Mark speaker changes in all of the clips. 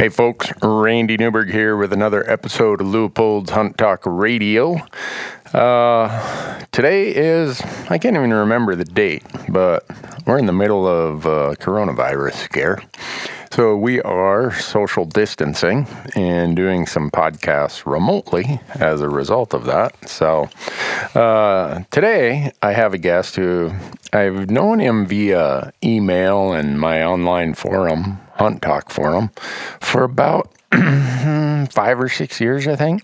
Speaker 1: Hey folks, Randy Newberg here with another episode of Leupold's Hunt Talk Radio. Uh, today is, I can't even remember the date, but we're in the middle of uh, coronavirus scare. So we are social distancing and doing some podcasts remotely as a result of that. So uh, today I have a guest who I've known him via email and my online forum Hunt Talk Forum for about five or six years, I think.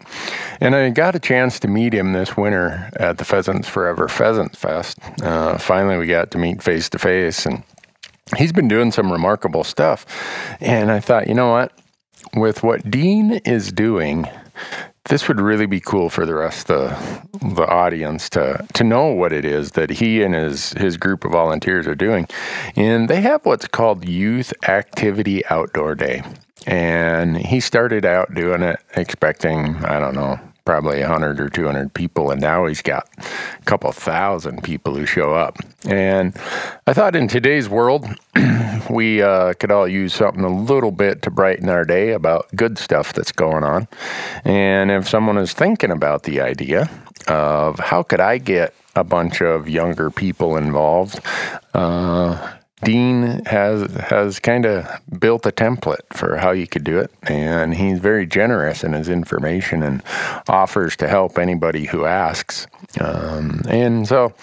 Speaker 1: And I got a chance to meet him this winter at the Pheasants Forever Pheasant Fest. Uh, finally, we got to meet face to face, and he's been doing some remarkable stuff. And I thought, you know what? With what Dean is doing, this would really be cool for the rest of the, the audience to to know what it is that he and his his group of volunteers are doing. And they have what's called Youth Activity Outdoor Day. And he started out doing it expecting, I don't know, probably 100 or 200 people, and now he's got a couple thousand people who show up. And I thought in today's world, we uh, could all use something a little bit to brighten our day about good stuff that's going on. And if someone is thinking about the idea of how could I get a bunch of younger people involved, uh, Dean has has kind of built a template for how you could do it, and he's very generous in his information and offers to help anybody who asks. Um, and so,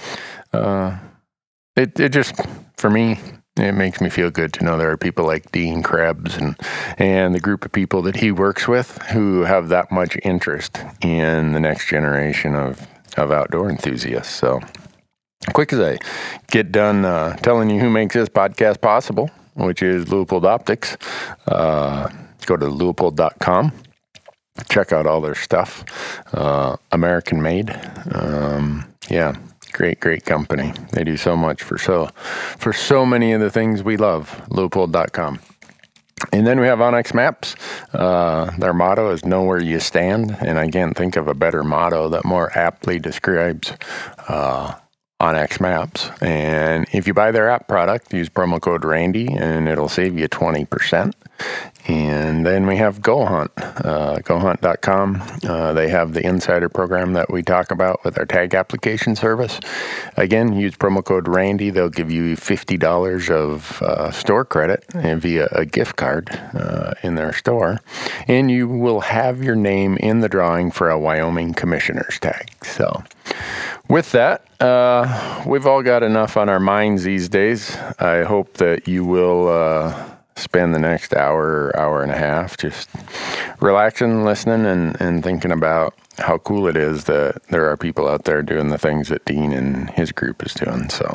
Speaker 1: uh, it it just for me. It makes me feel good to know there are people like Dean Krebs and and the group of people that he works with who have that much interest in the next generation of of outdoor enthusiasts. So quick as I get done uh, telling you who makes this podcast possible, which is Leupold Optics, uh, go to leupold.com. Check out all their stuff. Uh, American made. Um, yeah, great, great company. They do so much for so for so many of the things we love. Leupold.com. And then we have onX Maps. Uh, their motto is "Know where you stand," and I can't think of a better motto that more aptly describes uh, onX Maps. And if you buy their app product, use promo code Randy and it'll save you 20%. And then we have GoHunt, uh, gohunt.com. Uh, they have the insider program that we talk about with our tag application service. Again, use promo code Randy. They'll give you $50 of uh, store credit via a gift card uh, in their store. And you will have your name in the drawing for a Wyoming Commissioner's tag. So, with that, uh, we've all got enough on our minds these days. I hope that you will uh, spend the next hour, hour and a half just relaxing, listening, and, and thinking about how cool it is that there are people out there doing the things that Dean and his group is doing. So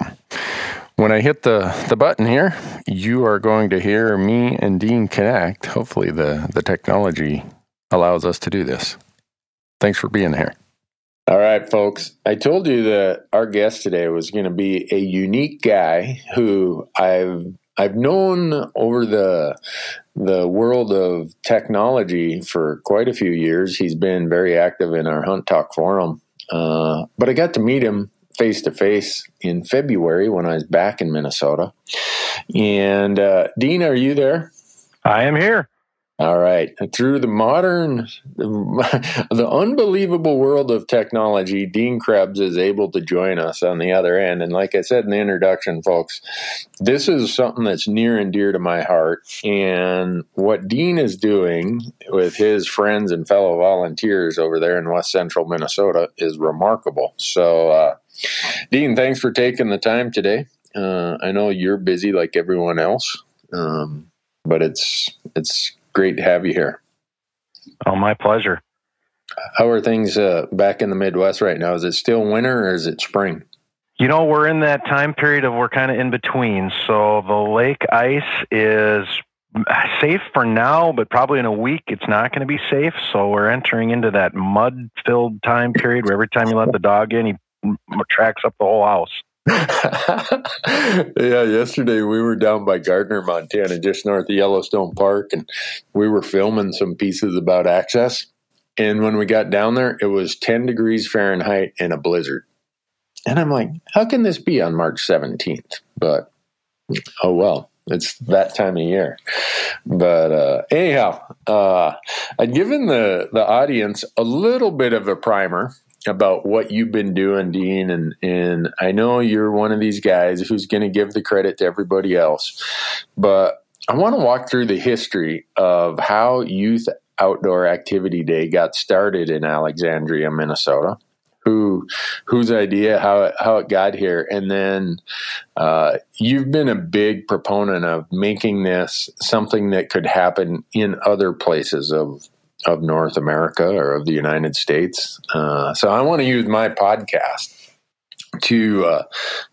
Speaker 1: when I hit the, the button here, you are going to hear me and Dean connect. Hopefully the, the technology allows us to do this. Thanks for being here. All right, folks. I told you that our guest today was going to be a unique guy who I've I've known over the the world of technology for quite a few years. He's been very active in our Hunt Talk forum, uh, but I got to meet him face to face in February when I was back in Minnesota. And uh, Dean, are you there?
Speaker 2: I am here.
Speaker 1: All right. Through the modern, the unbelievable world of technology, Dean Krebs is able to join us on the other end. And like I said in the introduction, folks, this is something that's near and dear to my heart. And what Dean is doing with his friends and fellow volunteers over there in West Central Minnesota is remarkable. So, uh, Dean, thanks for taking the time today. Uh, I know you're busy like everyone else. Um, but it's it's great to have you here.
Speaker 2: Oh, my pleasure.
Speaker 1: How are things uh, back in the Midwest right now? Is it still winter or is it spring?
Speaker 2: You know, we're in that time period of we're kind of in between. So the lake ice is safe for now, but probably in a week it's not going to be safe. So we're entering into that mud filled time period where every time you let the dog in, he tracks up the whole house.
Speaker 1: yeah, yesterday we were down by Gardiner, Montana, just north of Yellowstone Park, and we were filming some pieces about access. And when we got down there, it was 10 degrees Fahrenheit and a blizzard. And I'm like, how can this be on March 17th? But oh well, it's that time of year. But uh, anyhow,
Speaker 3: uh, I'd given the the audience a little bit of a primer about what you've been doing, Dean, and and I know you're one of these guys who's going to give the credit to everybody else, but I want to walk through the history of how Youth Outdoor Activity Day got started in Alexandria, Minnesota. Who, whose idea, how it, how it got here, and then uh, you've been a big proponent of making this something that could happen in other places of of North America or of the United States. Uh, so I want to use my podcast to uh,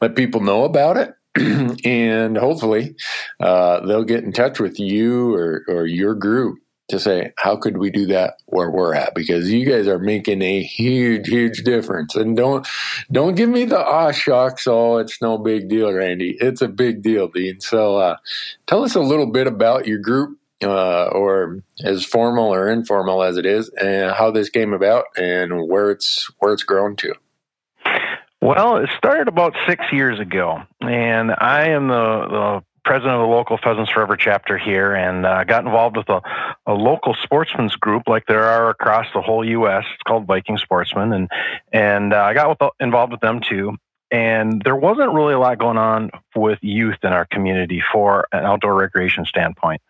Speaker 3: let people know about it. and hopefully uh, they'll get in touch with you or, or your group to say how could we do that where we're at? Because you guys are making a huge huge difference. And don't don't give me the ah shucks oh it's no big deal randy. It's a big deal dean so uh, tell us a little bit about your group uh, or as formal or informal as it is, and how this came about and where it's where it's grown to.
Speaker 2: Well, it started about six years ago, and I am the, the president of the local Pheasants Forever chapter here, and uh, got involved with a, a local sportsmen's group like there are across the whole U.S. It's called Viking Sportsmen, and and uh, I got with the, involved with them too. And there wasn't really a lot going on with youth in our community for an outdoor recreation standpoint.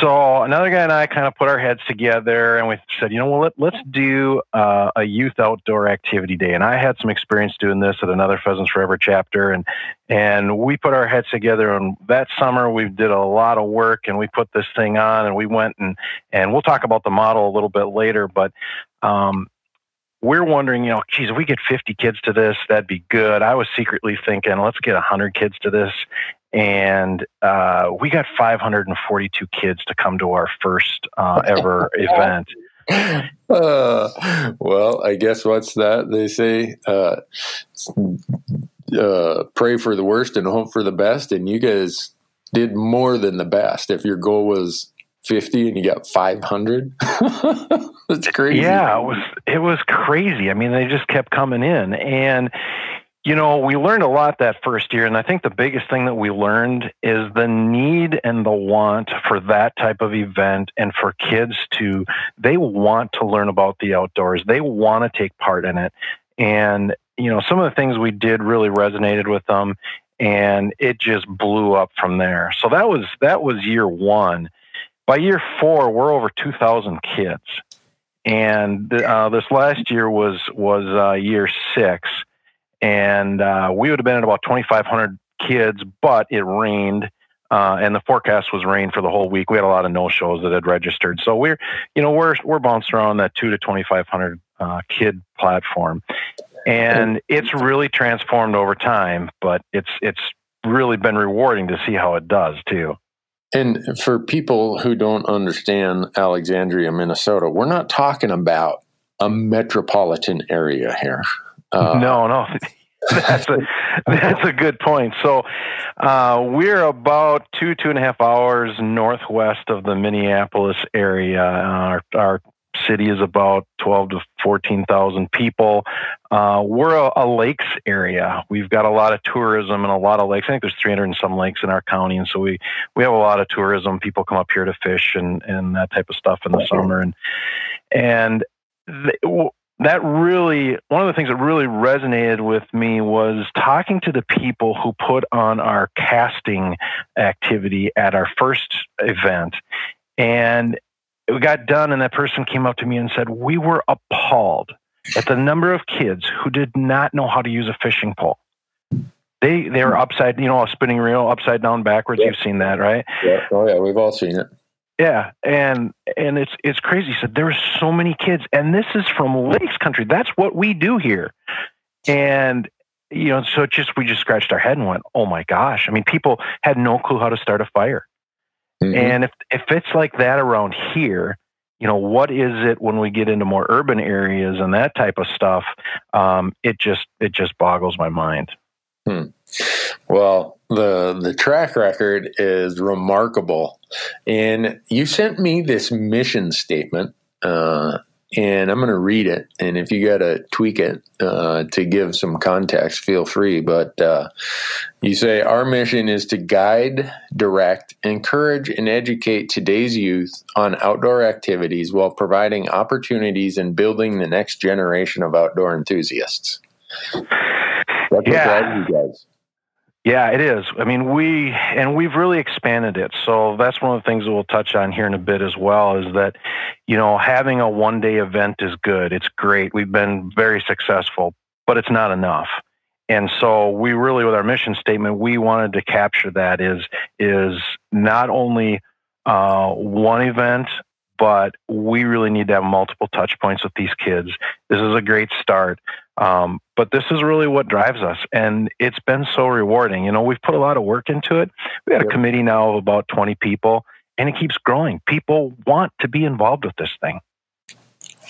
Speaker 2: So another guy and I kind of put our heads together and we said, you know, well, let, us do uh, a youth outdoor activity day. And I had some experience doing this at another Pheasants Forever chapter, and and we put our heads together. And that summer we did a lot of work, and we put this thing on, and we went and and we'll talk about the model a little bit later, but. Um, we're wondering, you know, geez, if we get 50 kids to this, that'd be good. I was secretly thinking, let's get 100 kids to this and uh, we got 542 kids to come to our first uh, ever event.
Speaker 3: Uh, well, I guess what's that they say? Uh, uh, pray for the worst and hope for the best, and you guys did more than the best. If your goal was 50 and you got 500, that's crazy.
Speaker 2: Yeah, it was it was crazy. I mean, they just kept coming in, and you know, we learned a lot that first year, and I think the biggest thing that we learned is the need and the want for that type of event and for kids to, they want to learn about the outdoors. They want to take part in it. And, you know, some of the things we did really resonated with them, and it just blew up from there. So that was, that was year one. By year four, we're over 2,000 kids. And uh, this last year was, was uh, year six and uh, we would have been at about 2,500 kids, but it rained. Uh, and the forecast was rain for the whole week. We had a lot of no shows that had registered, so we're, you know, we're we're bouncing around that two to twenty five hundred uh, kid platform, and it's really transformed over time. But it's it's really been rewarding to see how it does too.
Speaker 3: And for people who don't understand Alexandria, Minnesota, we're not talking about a metropolitan area here.
Speaker 2: Uh, no, no. that's a that's a good point. So uh, we're about two two and a half hours northwest of the Minneapolis area. Uh, our, our city is about twelve to fourteen thousand people. Uh, we're a, a, lakes area. We've got a lot of tourism and a lot of lakes. I think there's three hundred and some lakes in our county, and so we we have a lot of tourism. People come up here to fish and and that type of stuff in the summer and and. That really one of the things that really resonated with me was talking to the people who put on our casting activity at our first event. And we got done and that person came up to me and said we were appalled at the number of kids who did not know how to use a fishing pole. They they were upside you know a spinning reel upside down backwards. Yeah. you've seen that right?
Speaker 3: Yeah. Oh yeah. We've all seen it
Speaker 2: yeah, and and it's it's crazy. Said there are so many kids, and this is from Lakes Country. That's what we do here, and you know, so just we just scratched our head and went, "Oh my gosh!" I mean, people had no clue how to start a fire, mm-hmm. and if if it's like that around here, you know, what is it when we get into more urban areas and that type of stuff? Um, it just it just boggles my mind.
Speaker 3: Hmm. Well, the the track record is remarkable, and you sent me this mission statement uh, and I'm going to read it. And if you got to tweak it uh, to give some context, feel free. But uh, you say, Our mission is to guide, direct, encourage, and educate today's youth on outdoor activities while providing opportunities and building the next generation of outdoor enthusiasts.
Speaker 2: That's yeah. you guys. Yeah, it is. I mean, we and we've really expanded it. So that's one of the things that we'll touch on here in a bit as well is that, you know, having a one day event is good. It's great. We've been very successful, but it's not enough. And so we really, with our mission statement, we wanted to capture that is is not only uh, one event, but we really need to have multiple touch points with these kids. This is a great start. Um, but this is really what drives us. And it's been so rewarding. You know, we've put a lot of work into it. We got a committee now of about 20 people, and it keeps growing. People want to be involved with this thing.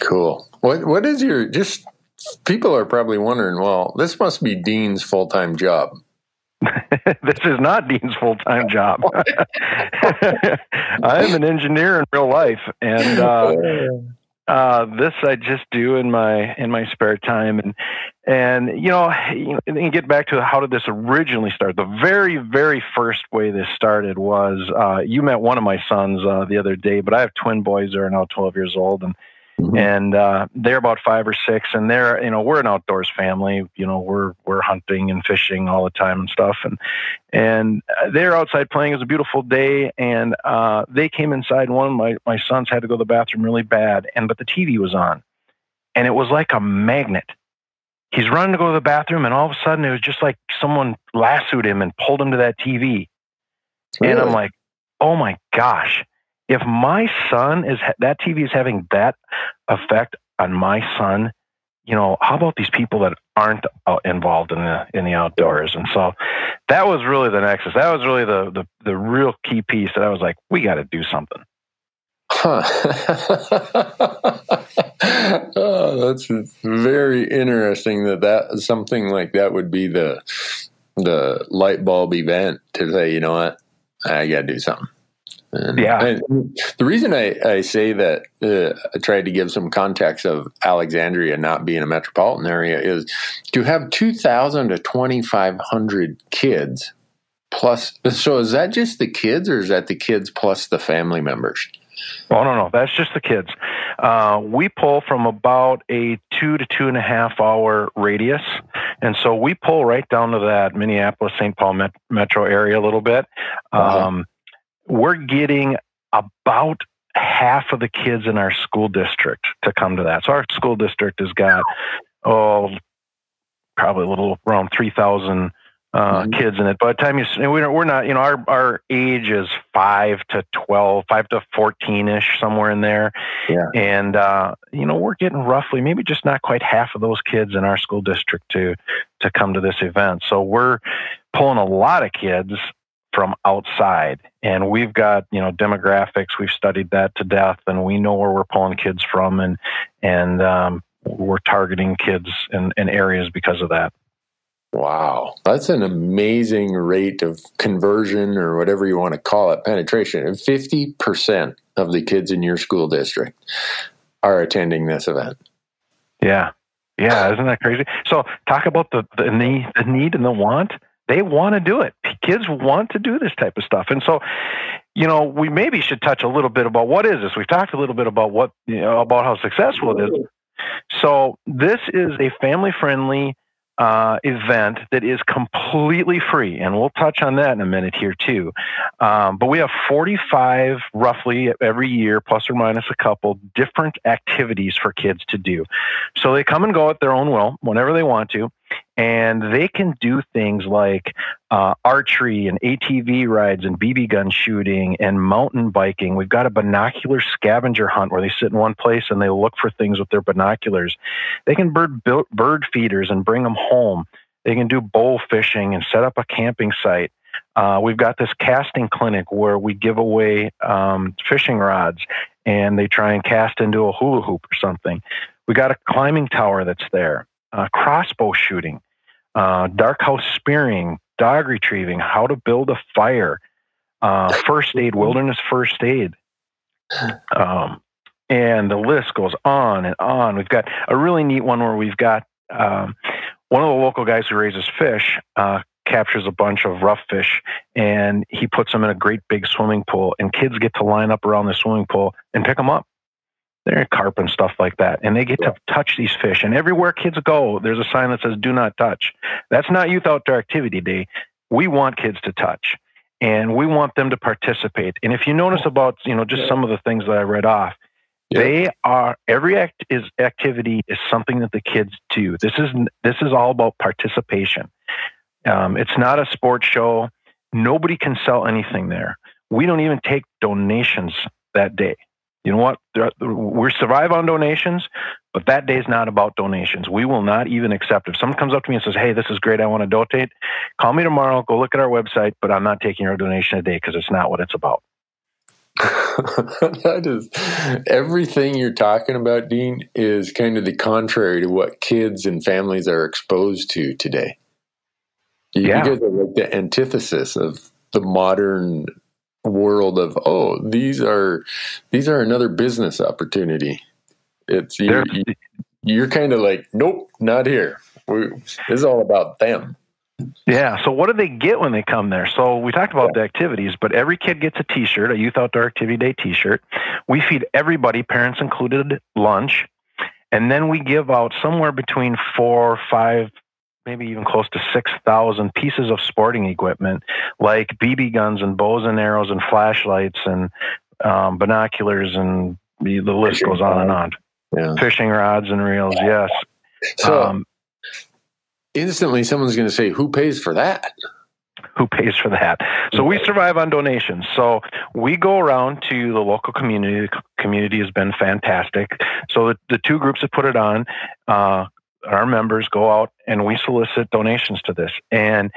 Speaker 3: Cool. What What is your, just people are probably wondering, well, this must be Dean's full time job.
Speaker 2: this is not Dean's full time job. I'm an engineer in real life, and uh, uh, this I just do in my in my spare time, and and you know, and get back to how did this originally start? The very very first way this started was uh, you met one of my sons uh, the other day, but I have twin boys that are now 12 years old, and Mm-hmm. And uh, they're about five or six, and they're you know we're an outdoors family. You know we're we're hunting and fishing all the time and stuff, and and they're outside playing. It was a beautiful day, and uh, they came inside. One my my sons had to go to the bathroom really bad, and but the TV was on, and it was like a magnet. He's running to go to the bathroom, and all of a sudden it was just like someone lassoed him and pulled him to that TV. Really? And I'm like, oh my gosh if my son is that TV is having that effect on my son, you know, how about these people that aren't uh, involved in the in the outdoors? And so that was really the nexus. That was really the the, the real key piece that I was like, we got to do something. Huh.
Speaker 3: oh, that's very interesting that that something like that would be the the light bulb event to say, you know what, I got to do something. And, yeah. The reason I, I say that uh, I tried to give some context of Alexandria not being a metropolitan area is to have 2,000 to 2,500 kids plus. So is that just the kids or is that the kids plus the family members?
Speaker 2: Oh, no, no. That's just the kids. Uh, we pull from about a two to two and a half hour radius. And so we pull right down to that Minneapolis, St. Paul met- metro area a little bit. Uh-huh. We're getting about half of the kids in our school district to come to that. So our school district has got, oh, probably a little around 3,000 uh, mm-hmm. kids in it. By the time you, we're not, you know, our, our age is five to 12, five to 14 ish, somewhere in there. Yeah. And, uh, you know, we're getting roughly maybe just not quite half of those kids in our school district to, to come to this event. So we're pulling a lot of kids from outside. And we've got, you know, demographics, we've studied that to death and we know where we're pulling kids from and, and, um, we're targeting kids in, in areas because of that.
Speaker 3: Wow, that's an amazing rate of conversion or whatever you want to call it, penetration. 50% of the kids in your school district are attending this event.
Speaker 2: Yeah. Yeah, isn't that crazy? So talk about the, the need, the need and the want. They want to do it. Kids want to do this type of stuff. And so, you know, we maybe should touch a little bit about what is this. We've talked a little bit about what, you know, about how successful it is. So, this is a family friendly uh, event that is completely free, and we'll touch on that in a minute here too. Um, but we have 45 roughly every year, plus or minus a couple, different activities for kids to do. So they come and go at their own will whenever they want to and they can do things like uh, archery and ATV rides and BB gun shooting and mountain biking. We've got a binocular scavenger hunt where they sit in one place and they look for things with their binoculars. They can bird bird feeders and bring them home. They can do bow fishing and set up a camping site. Uh, we've got this casting clinic where we give away um, fishing rods and they try and cast into a hula hoop or something. We got a climbing tower that's there, uh, crossbow shooting uh, dark house spearing, dog retrieving, how to build a fire, uh, first aid, wilderness first aid. Um, And the list goes on and on. We've got a really neat one where we've got um, one of the local guys who raises fish uh, captures a bunch of rough fish and he puts them in a great big swimming pool, and kids get to line up around the swimming pool and pick them up. They're carp and stuff like that, and they get to touch these fish. And everywhere kids go, there's a sign that says "Do not touch." That's not Youth Outdoor Activity Day. We want kids to touch, and we want them to participate. And if you notice about you know just some of the things that I read off, yeah. They are every act is activity is something that the kids do. This is this is all about participation. Um, it's not a sports show. Nobody can sell anything there. We don't even take donations that day. You know what? We survive on donations, but that day is not about donations. We will not even accept. If someone comes up to me and says, "Hey, this is great. I want to donate," call me tomorrow. Go look at our website, but I'm not taking your donation today because it's not what it's about.
Speaker 3: that is everything you're talking about, Dean, is kind of the contrary to what kids and families are exposed to today. You, yeah. you guys are like the antithesis of the modern world of oh these are these are another business opportunity. It's you, you're kind of like nope, not here. We, this is all about them.
Speaker 2: Yeah. So what do they get when they come there? So we talked about the activities, but every kid gets a T-shirt, a Youth Outdoor Activity Day T-shirt. We feed everybody, parents included, lunch, and then we give out somewhere between four, five, maybe even close to six thousand pieces of sporting equipment, like BB guns and bows and arrows and flashlights and um, binoculars, and the, the list goes on and on. Yeah. Fishing rods and reels, yes.
Speaker 3: So, um, instantly someone's going to say, "Who pays for that?"
Speaker 2: Who pays for that? So we survive on donations. So we go around to the local community. The community has been fantastic. So the, the two groups that put it on, uh, our members go out and we solicit donations to this. And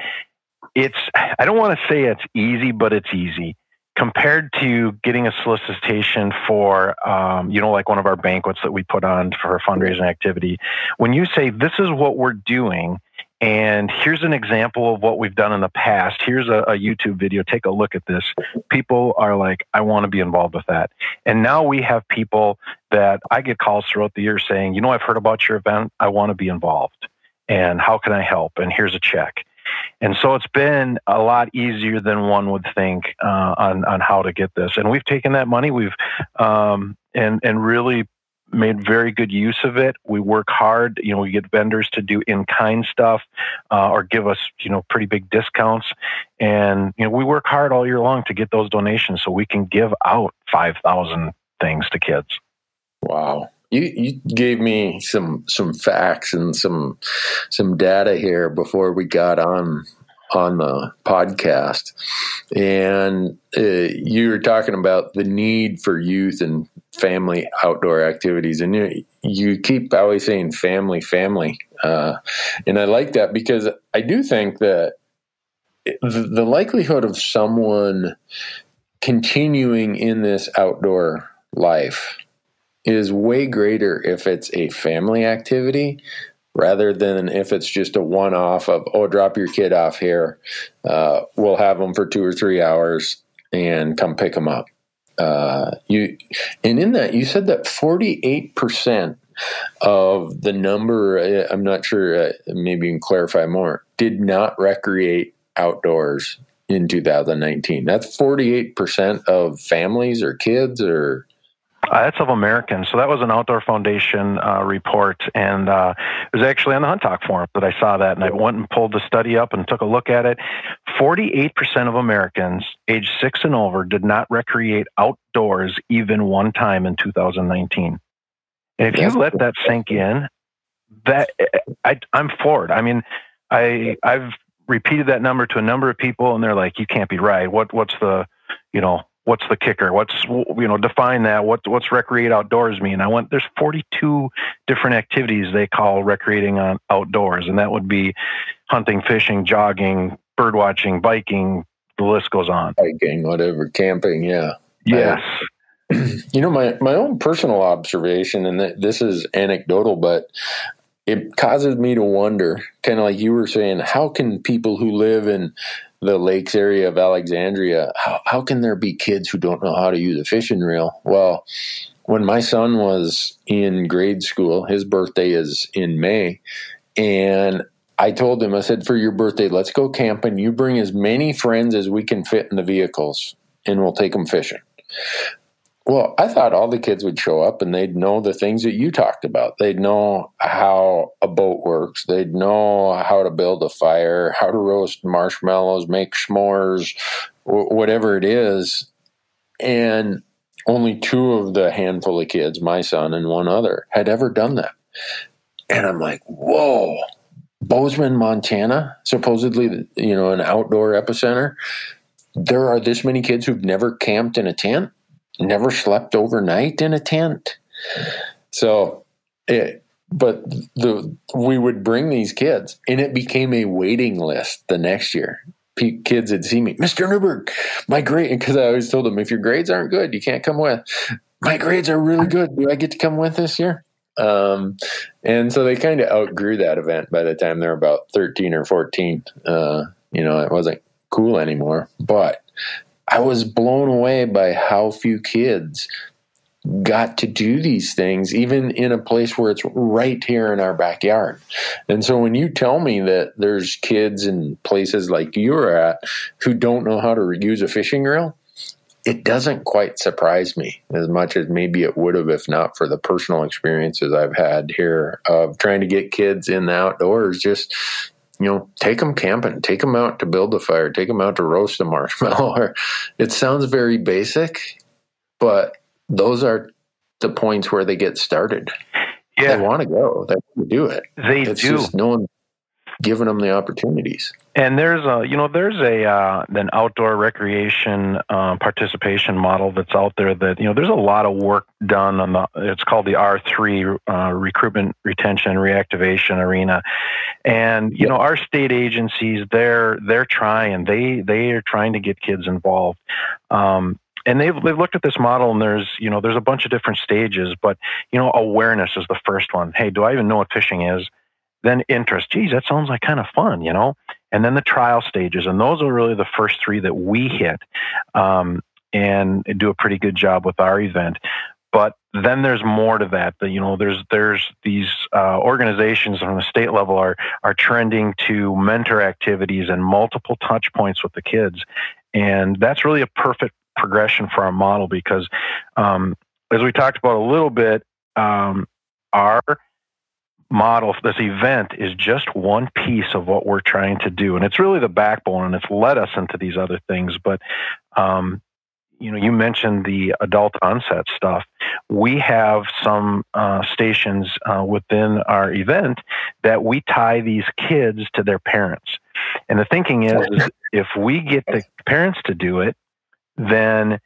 Speaker 2: it's, I don't want to say it's easy, but it's easy compared to getting a solicitation for, um, you know, like one of our banquets that we put on for a fundraising activity, when you say, this is what we're doing, and here's an example of what we've done in the past. Here's a, a, YouTube video. Take a look at this. People are like, I want to be involved with that. And now we have people that I get calls throughout the year saying, you know, I've heard about your event. I want to be involved. And how can I help? And here's a check. And so it's been a lot easier than one would think uh, on on how to get this. And we've taken that money, we've um, and and really made very good use of it. We work hard. You know, we get vendors to do in kind stuff uh, or give us, you know, pretty big discounts. And, you know, we work hard all year long to get those donations so we can give out 5,000 things to kids.
Speaker 3: Wow you you gave me some some facts and some some data here before we got on on the podcast, and uh, you were talking about the need for youth and family outdoor activities, and you you keep always saying family, family, uh, and I like that because I do think that the, the likelihood of someone continuing in this outdoor life is way greater if it's a family activity rather than if it's just a one off of, oh, drop your kid off here. Uh, we'll have them for two or three hours and come pick them up. Uh, you and in that you said that 48% of the number uh, i'm not sure uh, maybe you can clarify more did not recreate outdoors in 2019 that's 48% of families or kids or
Speaker 2: uh, that's of Americans. So that was an Outdoor Foundation uh, report, and uh, it was actually on the Hunt Talk forum that I saw that, and I went and pulled the study up and took a look at it. Forty-eight percent of Americans aged six and over did not recreate outdoors even one time in 2019. And if you let that sink in, that I, I'm floored. I mean, I I've repeated that number to a number of people, and they're like, "You can't be right. What what's the you know what's the kicker? What's you know define that? What what's recreate outdoors mean? I went there's 42 different activities they call recreating on outdoors, and that would be hunting, fishing, jogging, bird watching, biking. The list goes on.
Speaker 3: Biking, whatever, camping. Yeah.
Speaker 2: Yes.
Speaker 3: you know my my own personal observation, and this is anecdotal, but it causes me to wonder, kind of like you were saying, how can people who live in the lakes area of Alexandria, how, how can there be kids who don't know how to use a fishing reel? Well, when my son was in grade school, his birthday is in May, and I told him, I said, for your birthday, let's go camping. You bring as many friends as we can fit in the vehicles, and we'll take them fishing. Well, I thought all the kids would show up and they'd know the things that you talked about. They'd know how a boat works. They'd know how to build a fire, how to roast marshmallows, make s'mores, whatever it is. And only two of the handful of kids, my son and one other, had ever done that. And I'm like, whoa, Bozeman, Montana, supposedly, you know, an outdoor epicenter. There are this many kids who've never camped in a tent, never slept overnight in a tent. So, it, but the we would bring these kids, and it became a waiting list the next year kids had seen me, Mr. Newberg, my grade, because I always told them, if your grades aren't good, you can't come with. My grades are really good. Do I get to come with this year? Um, and so they kind of outgrew that event by the time they're about 13 or 14. Uh, you know, it wasn't cool anymore, but I was blown away by how few kids got to do these things, even in a place where it's right here in our backyard. And so when you tell me that there's kids in places like you're at who don't know how to use a fishing reel, it doesn't quite surprise me as much as maybe it would have if not for the personal experiences I've had here of trying to get kids in the outdoors. Just you know, take them camping, take them out to build a fire, take them out to roast a marshmallow. it sounds very basic, but those are the points where they get started. Yeah. They want to go. They want to do it.
Speaker 2: They it's do. Just
Speaker 3: no one giving them the opportunities.
Speaker 2: And there's a, you know, there's a uh, an outdoor recreation uh, participation model that's out there that you know there's a lot of work done on the. It's called the R3 uh, recruitment, retention, reactivation arena, and you know our state agencies they're they're trying they they are trying to get kids involved. Um, and they've they've looked at this model and there's you know there's a bunch of different stages but you know awareness is the first one hey do i even know what fishing is then interest. Geez that sounds like kind of fun you know? And then the trial stages and those are really the first three that we hit um, and do a pretty good job with our event. But then there's more to that. That you know, there's there's these uh, organizations on the state level are are trending to mentor activities and multiple touch points with the kids, and that's really a perfect progression for our model because, um, as we talked about a little bit, um, our model, this event is just one piece of what we're trying to do. And it's really the backbone and it's led us into these other things. But, um, you know, you mentioned the adult onset stuff. We have some uh, stations uh, within our event that we tie these kids to their parents. And the thinking is, is if we get the parents to do it, then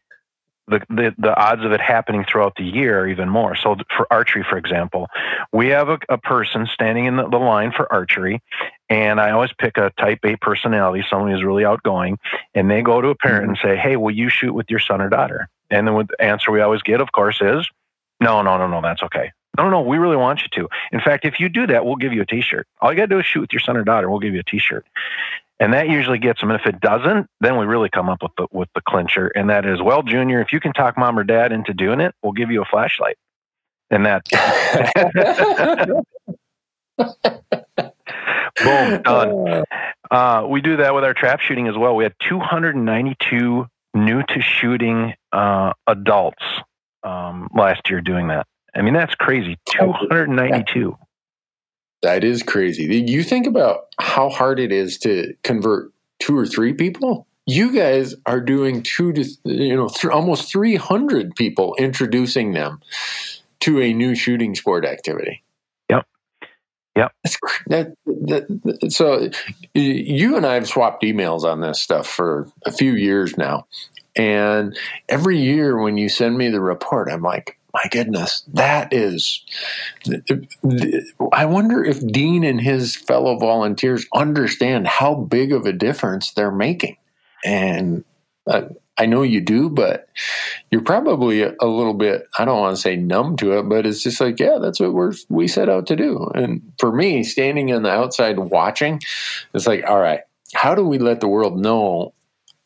Speaker 2: the, the, the odds of it happening throughout the year are even more. So for archery, for example, we have a, a person standing in the, the, line for archery, and I always pick a type A personality, someone who's really outgoing, and they go to a parent mm-hmm. and say, "Hey, will you shoot with your son or daughter?" And then the answer we always get, of course, is, "No, no, no, no, that's okay." No, no, no, we really want you to. In fact, if you do that, we'll give you a T-shirt. All you got to do is shoot with your son or daughter, and we'll give you a T-shirt and that usually gets them. And if it doesn't, then we really come up with the with the clincher, and that is, well, Junior, if you can talk mom or dad into doing it, we'll give you a flashlight. And that, boom, done. Uh, we do that with our trap shooting as well. We had 292 new to shooting uh, adults um, last year doing that. I mean, that's crazy. 292.
Speaker 3: That is crazy. You think about how hard it is to convert two or three people. You guys are doing two to you know th- almost three hundred people introducing them to a new shooting sport activity.
Speaker 2: Yep. Yep.
Speaker 3: That, that, that, so you and I have swapped emails on this stuff for a few years now, and every year when you send me the report, I'm like, my goodness, that is. I wonder if Dean and his fellow volunteers understand how big of a difference they're making. And uh, I know you do, but you're probably a, little bit, I don't want to say numb to it, but it's just like, yeah, that's what we're, we set out to do. And for me, standing on the outside watching, it's like, all right, how do we let the world know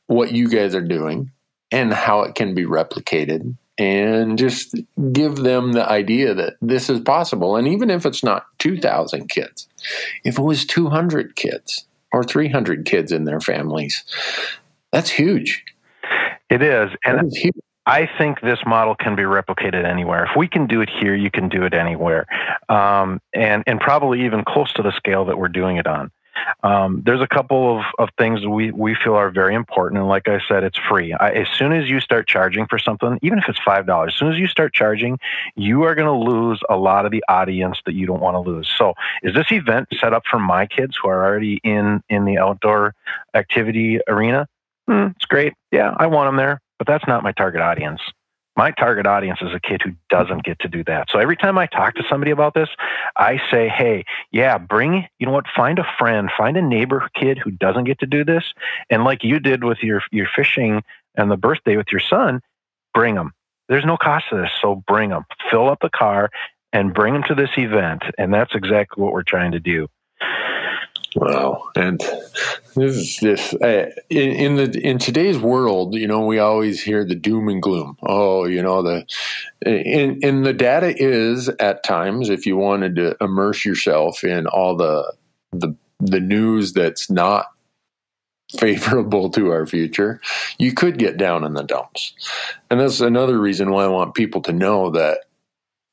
Speaker 3: what you guys are doing and how it can be replicated and just give them the idea that this is possible. And even if it's not 2,000 kids, if it was 200 kids or 300 kids in their families, that's huge.
Speaker 2: It is. And huge. I think this model can be replicated anywhere. If we can do it here, you can do it anywhere, um, and and probably even close to the scale that we're doing it on. Um, there's a couple of, of things we, we feel are very important. And like I said, it's free. I, as soon as you start charging for something, even if it's $5, as soon as you start charging, you are going to lose a lot of the audience that you don't want to lose. So is this event set up for my kids who are already in, in the outdoor activity arena? Hmm, it's great. Yeah, I want them there, but that's not my target audience my target audience is a kid who doesn't get to do that. So every time I talk to somebody about this, I say, hey, yeah, bring, you know what, find a friend, find a neighbor kid who doesn't get to do this. And like you did with your, your fishing and the birthday with your son, bring them. There's no cost to this. So bring them, fill up the car and bring them to this event. And that's exactly what we're trying to do.
Speaker 3: Wow, and this is this uh, in, in, the in today's world. You know, we always hear the doom and gloom. Oh, you know the, and, and the data is at times if you wanted to immerse yourself in all the the the news that's not favorable to our future, you could get down in the dumps, and that's another reason why I want people to know that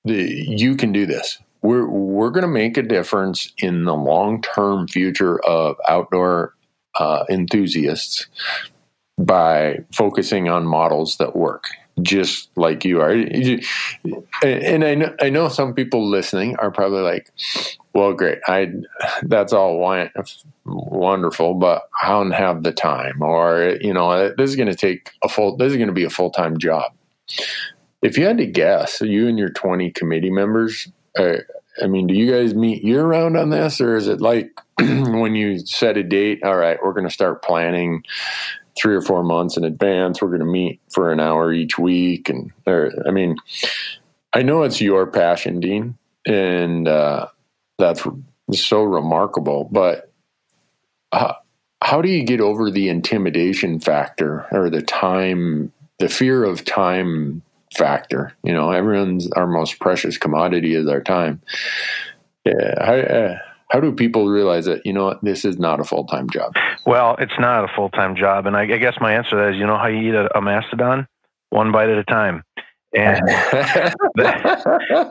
Speaker 3: the, you can do this we're we're going to make a difference in the long term future of outdoor uh, enthusiasts by focusing on models that work just like you are. And I know, I know some people listening are probably like well great i that's all wonderful but i don't have the time or you know this is going to take a full this is going to be a full-time job. If you had to guess you and your 20 committee members uh, I mean, do you guys meet year round on this, or is it like when you set a date? All right, we're going to start planning three or four months in advance. We're going to meet for an hour each week, and or, I mean, I know it's your passion, Dean, and uh, that's so remarkable. But uh, how do you get over the intimidation factor or the time, the fear of time factor. You know, everyone's our most precious commodity is our time. Yeah, how, uh, how do people realize that you know this is not a full time job?
Speaker 2: Well, it's not a full time job, and I, I, guess my answer to that is, you know, how you eat a, a mastodon, one bite at a time, and that,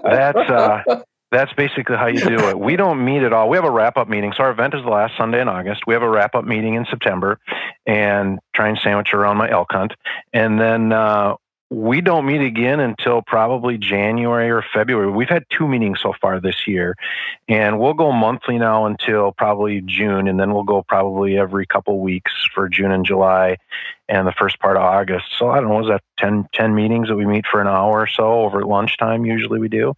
Speaker 2: that's. Uh, that's basically how you do it. We don't meet at all. We have a wrap up meeting. So our event is the last Sunday in August. We have a wrap up meeting in September and try and sandwich around my elk hunt. And then uh, we don't meet again until probably January or February. We've had two meetings so far this year, and we'll go monthly now until probably June, and then we'll go probably every couple weeks for June and July and the first part of August. So I don't know, is that 10, 10 meetings that we meet for an hour or so over lunchtime? Usually we do.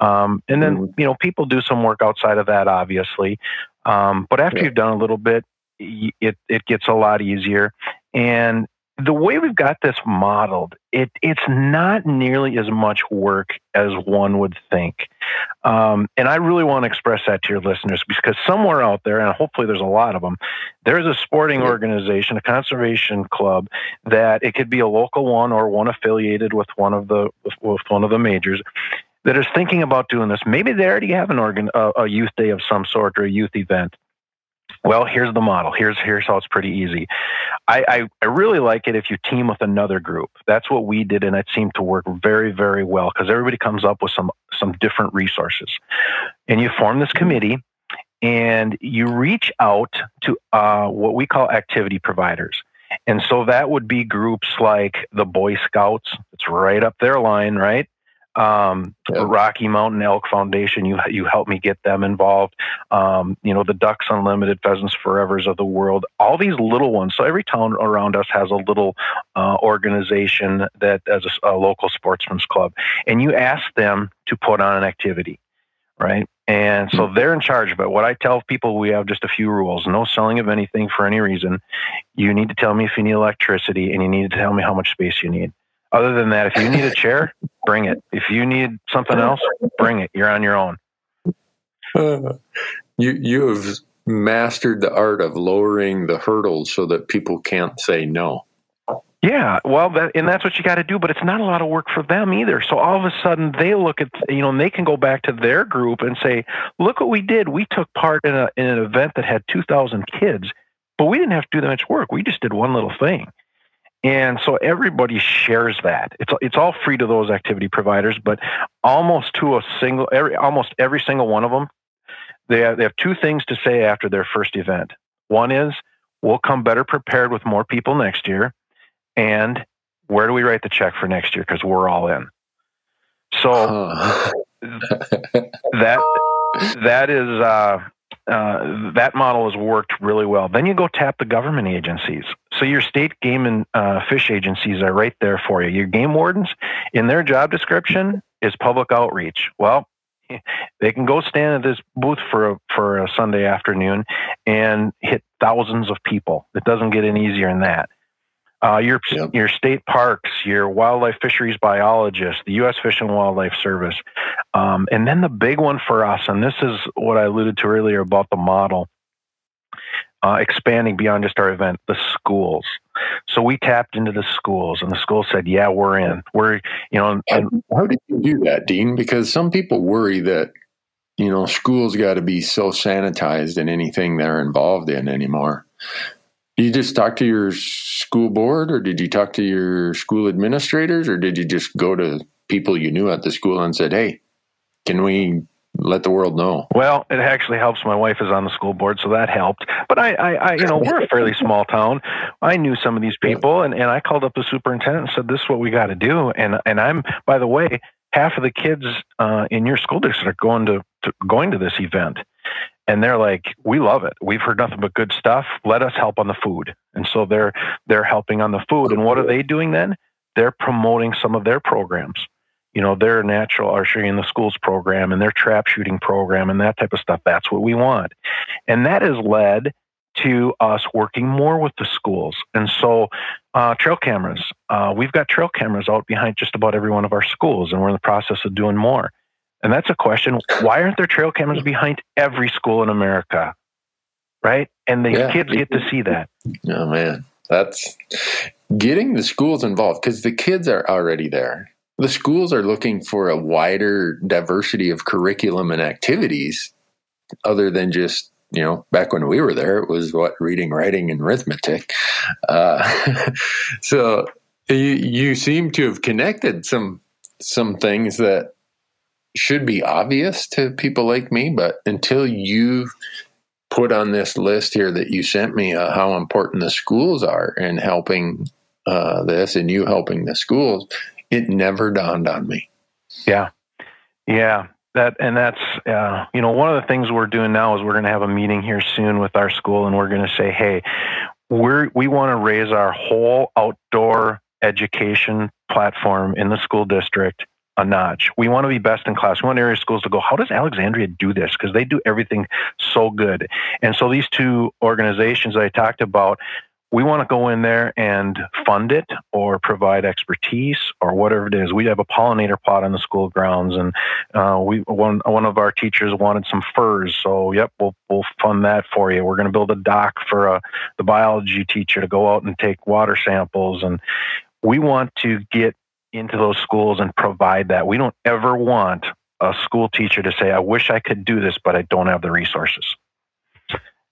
Speaker 2: Um, and then, mm-hmm. you know, people do some work outside of that, obviously. Um, but after yeah. you've done a little bit, it, it gets a lot easier. And the way we've got this modeled, it, it's not nearly as much work as one would think. Um, and I really want to express that to your listeners because somewhere out there, and hopefully there's a lot of them, there's a sporting organization, a conservation club that it could be a local one or one affiliated with one of the with one of the majors that is thinking about doing this. Maybe they already have an organ, a, a youth day of some sort or a youth event well, here's the model. Here's here's how it's pretty easy. I, I, I, really like it if you team with another group. That's what we did, and it seemed to work very, very well because everybody comes up with some some different resources. And you form this committee and you reach out to uh, what we call activity providers. And so that would be groups like the Boy Scouts. It's right up their line, right? Um, Rocky Mountain Elk Foundation. You you helped me get them involved. Um, you know the Ducks Unlimited, Pheasants Forevers of the world. All these little ones. So every town around us has a little uh, organization that as a, a local sportsman's club, and you ask them to put on an activity, right? And so they're in charge of it. What I tell people, we have just a few rules: no selling of anything for any reason. You need to tell me if you need electricity, and you need to tell me how much space you need. Other than that, if you need a chair, bring it. If you need something else, bring it. You're on your own.
Speaker 3: Uh, you you have mastered the art of lowering the hurdles so that people can't say no.
Speaker 2: Yeah, well, that, and that's what you got to do, but it's not a lot of work for them either. So all of a sudden, they look at you know, and they can go back to their group and say, "Look what we did. We took part in, a, in an event that had 2,000 kids, but we didn't have to do that much work. We just did one little thing." And so everybody shares that. It's it's all free to those activity providers, but almost to a single, every almost every single one of them, they have, they have two things to say after their first event. One is, "We'll come better prepared with more people next year." and where do we write the check for next year? Because we're all in. So huh. that that is uh, uh, that model has worked really well. Then you go tap the government agencies. So your state game and uh, fish agencies are right there for you. Your game wardens, in their job description, is public outreach. Well, they can go stand at this booth for a, for a Sunday afternoon and hit thousands of people. It doesn't get any easier than that. Uh, your yep. your state parks, your wildlife fisheries biologists, the U.S. Fish and Wildlife Service, um, and then the big one for us, and this is what I alluded to earlier about the model, uh, expanding beyond just our event, the schools. So we tapped into the schools, and the schools said, "Yeah, we're in. We're you know." And,
Speaker 3: how did you do that, Dean? Because some people worry that you know schools got to be so sanitized in anything they're involved in anymore. Did you just talk to your school board, or did you talk to your school administrators, or did you just go to people you knew at the school and said, "Hey, can we let the world know?"
Speaker 2: Well, it actually helps. My wife is on the school board, so that helped. But I, I, I you know, we're a fairly small town. I knew some of these people, and, and I called up the superintendent and said, "This is what we got to do." And and I'm, by the way, half of the kids uh, in your school district are going to, to going to this event and they're like we love it. We've heard nothing but good stuff. Let us help on the food. And so they're they're helping on the food. And what are they doing then? They're promoting some of their programs. You know their National Archery in the schools program and their trap shooting program and that type of stuff. That's what we want. And that has led to us working more with the schools. And so uh, trail cameras uh, we've got trail cameras out behind just about every one of our schools and we're in the process of doing more and that's a question. Why aren't there trail cameras behind every school in America? Right? And the yeah. kids get to see that.
Speaker 3: Oh, man. That's getting the schools involved because the kids are already there. The schools are looking for a wider diversity of curriculum and activities other than just you know, back when we were there, it was what reading, writing, and arithmetic. Uh, so you you seem to have connected some some things that should be obvious to people like me, but until you put on this list here that you sent me uh, how important the schools are in helping uh, this and you helping the schools, it never dawned on me.
Speaker 2: Yeah. Yeah. That and that's uh, you know one of the things we're doing now is we're going to have a meeting here soon with our school and we're going to say hey we're we want to raise our whole outdoor education platform in the school district a notch. We want to be best in class. We want area schools to go, how does Alexandria do this? Because they do everything so good. And so these two organizations I talked about, we want to go in there and fund it or provide expertise or whatever it is. We have a pollinator plot on the school grounds, and uh, we one one of our teachers wanted some furs, so yep, we'll we'll fund that for you. We're going to build a dock for uh, the biology teacher to go out and take water samples, and we want to get into those schools and provide that. We don't ever want a school teacher to say, I wish I could do this, but I don't have the resources.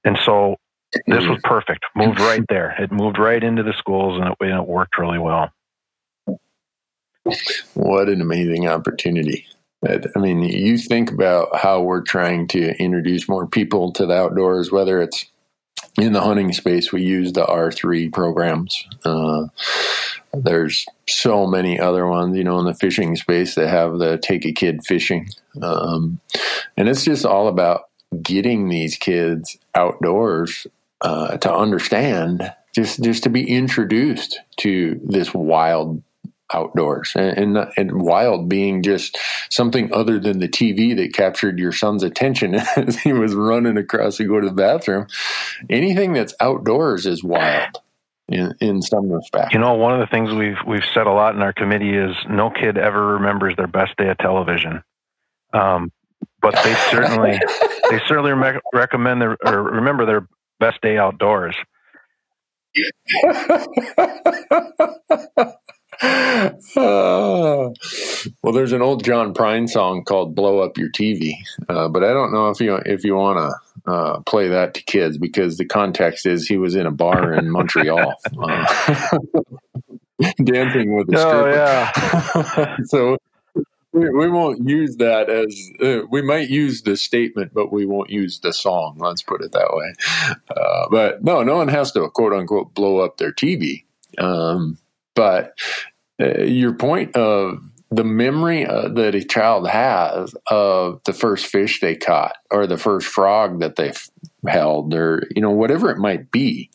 Speaker 2: And so this was perfect. Moved right there. It moved right into the schools and it, and it worked really well.
Speaker 3: What an amazing opportunity. I mean, you think about how we're trying to introduce more people to the outdoors, whether it's in the hunting space, we use the R3 programs. Uh, there's so many other ones, you know, in the fishing space that have the take a kid fishing. Um, and it's just all about getting these kids outdoors uh, to understand, just, just to be introduced to this wild outdoors and, and, and wild being just something other than the TV that captured your son's attention as he was running across to go to the bathroom. Anything that's outdoors is wild in, in some respect.
Speaker 2: You know, one of the things we've we've said a lot in our committee is no kid ever remembers their best day of television. Um, but they certainly they certainly re- recommend their or remember their best day outdoors.
Speaker 3: uh, well, there's an old John Prine song called "Blow Up Your TV," uh, but I don't know if you if you want to uh, play that to kids because the context is he was in a bar in Montreal. Uh, dancing with a
Speaker 2: stripper.
Speaker 3: Oh, yeah. so we, we won't use that as uh, we might use the statement, but we won't use the song. Let's put it that way. Uh, but no, no one has to quote unquote blow up their TV. Um, but uh, your point of the memory uh, that a child has of the first fish they caught or the first frog that they held or you know whatever it might be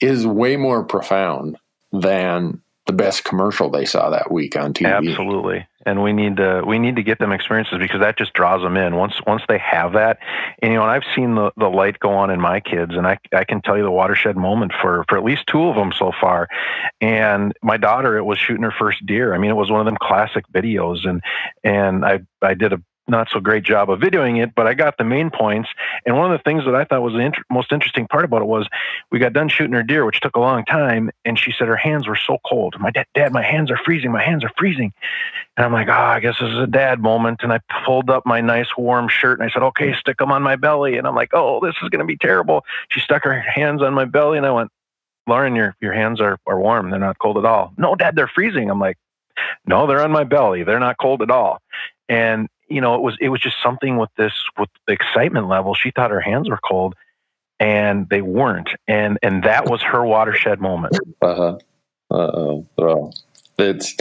Speaker 3: is way more profound than the best commercial they saw that week on TV.
Speaker 2: Absolutely. And we need to we need to get them experiences because that just draws them in. Once once they have that, and you know, and I've seen the, the light go on in my kids, and I I can tell you the watershed moment for for at least two of them so far. And my daughter, it was shooting her first deer. I mean, it was one of them classic videos, and and I I did a not so great job of videoing it, but I got the main points. And one of the things that I thought was the inter- most interesting part about it was we got done shooting her deer, which took a long time. And she said her hands were so cold. My dad, dad, my hands are freezing. My hands are freezing. And I'm like, oh, I guess this is a dad moment. And I pulled up my nice warm shirt and I said, okay, stick them on my belly. And I'm like, oh, this is going to be terrible. She stuck her hands on my belly and I went, Lauren, your, your hands are, are warm. They're not cold at all. No, dad, they're freezing. I'm like, no, they're on my belly. They're not cold at all. And you know, it was it was just something with this with the excitement level. She thought her hands were cold, and they weren't, and and that was her watershed moment.
Speaker 3: Uh huh. Uh oh. Well, it's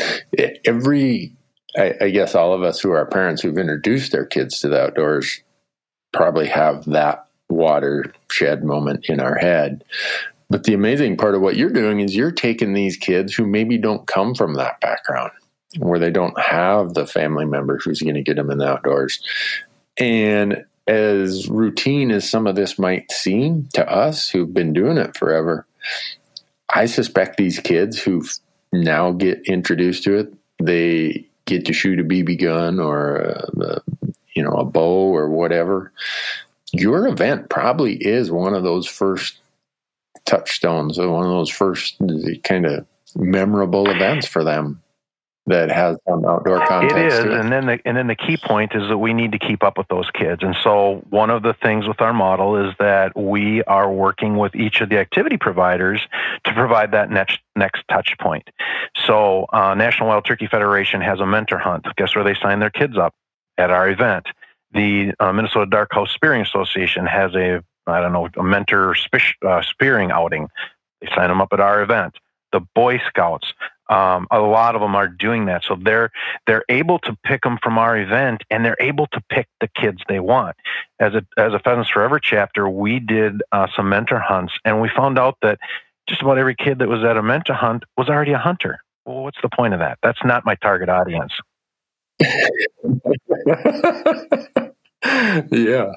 Speaker 3: every. I, I guess all of us who are parents who've introduced their kids to the outdoors probably have that watershed moment in our head. But the amazing part of what you're doing is you're taking these kids who maybe don't come from that background where they don't have the family member who's going to get them in the outdoors. And as routine as some of this might seem to us who've been doing it forever, I suspect these kids who now get introduced to it, they get to shoot a BB gun or a, you know a bow or whatever. Your event probably is one of those first touchstones, one of those first kind of memorable events for them that has some outdoor context.
Speaker 2: It is, it. and then the and then the key point is that we need to keep up with those kids. And so one of the things with our model is that we are working with each of the activity providers to provide that next next touch point. So uh, National Wild Turkey Federation has a mentor hunt. Guess where they sign their kids up at our event. The uh, Minnesota Dark House Spearing Association has a I don't know a mentor uh, spearing outing. They sign them up at our event the Boy Scouts. Um, a lot of them are doing that, so they're they're able to pick them from our event, and they're able to pick the kids they want. As a as a Pheasants Forever chapter, we did uh, some mentor hunts, and we found out that just about every kid that was at a mentor hunt was already a hunter. Well, what's the point of that? That's not my target audience.
Speaker 3: yeah.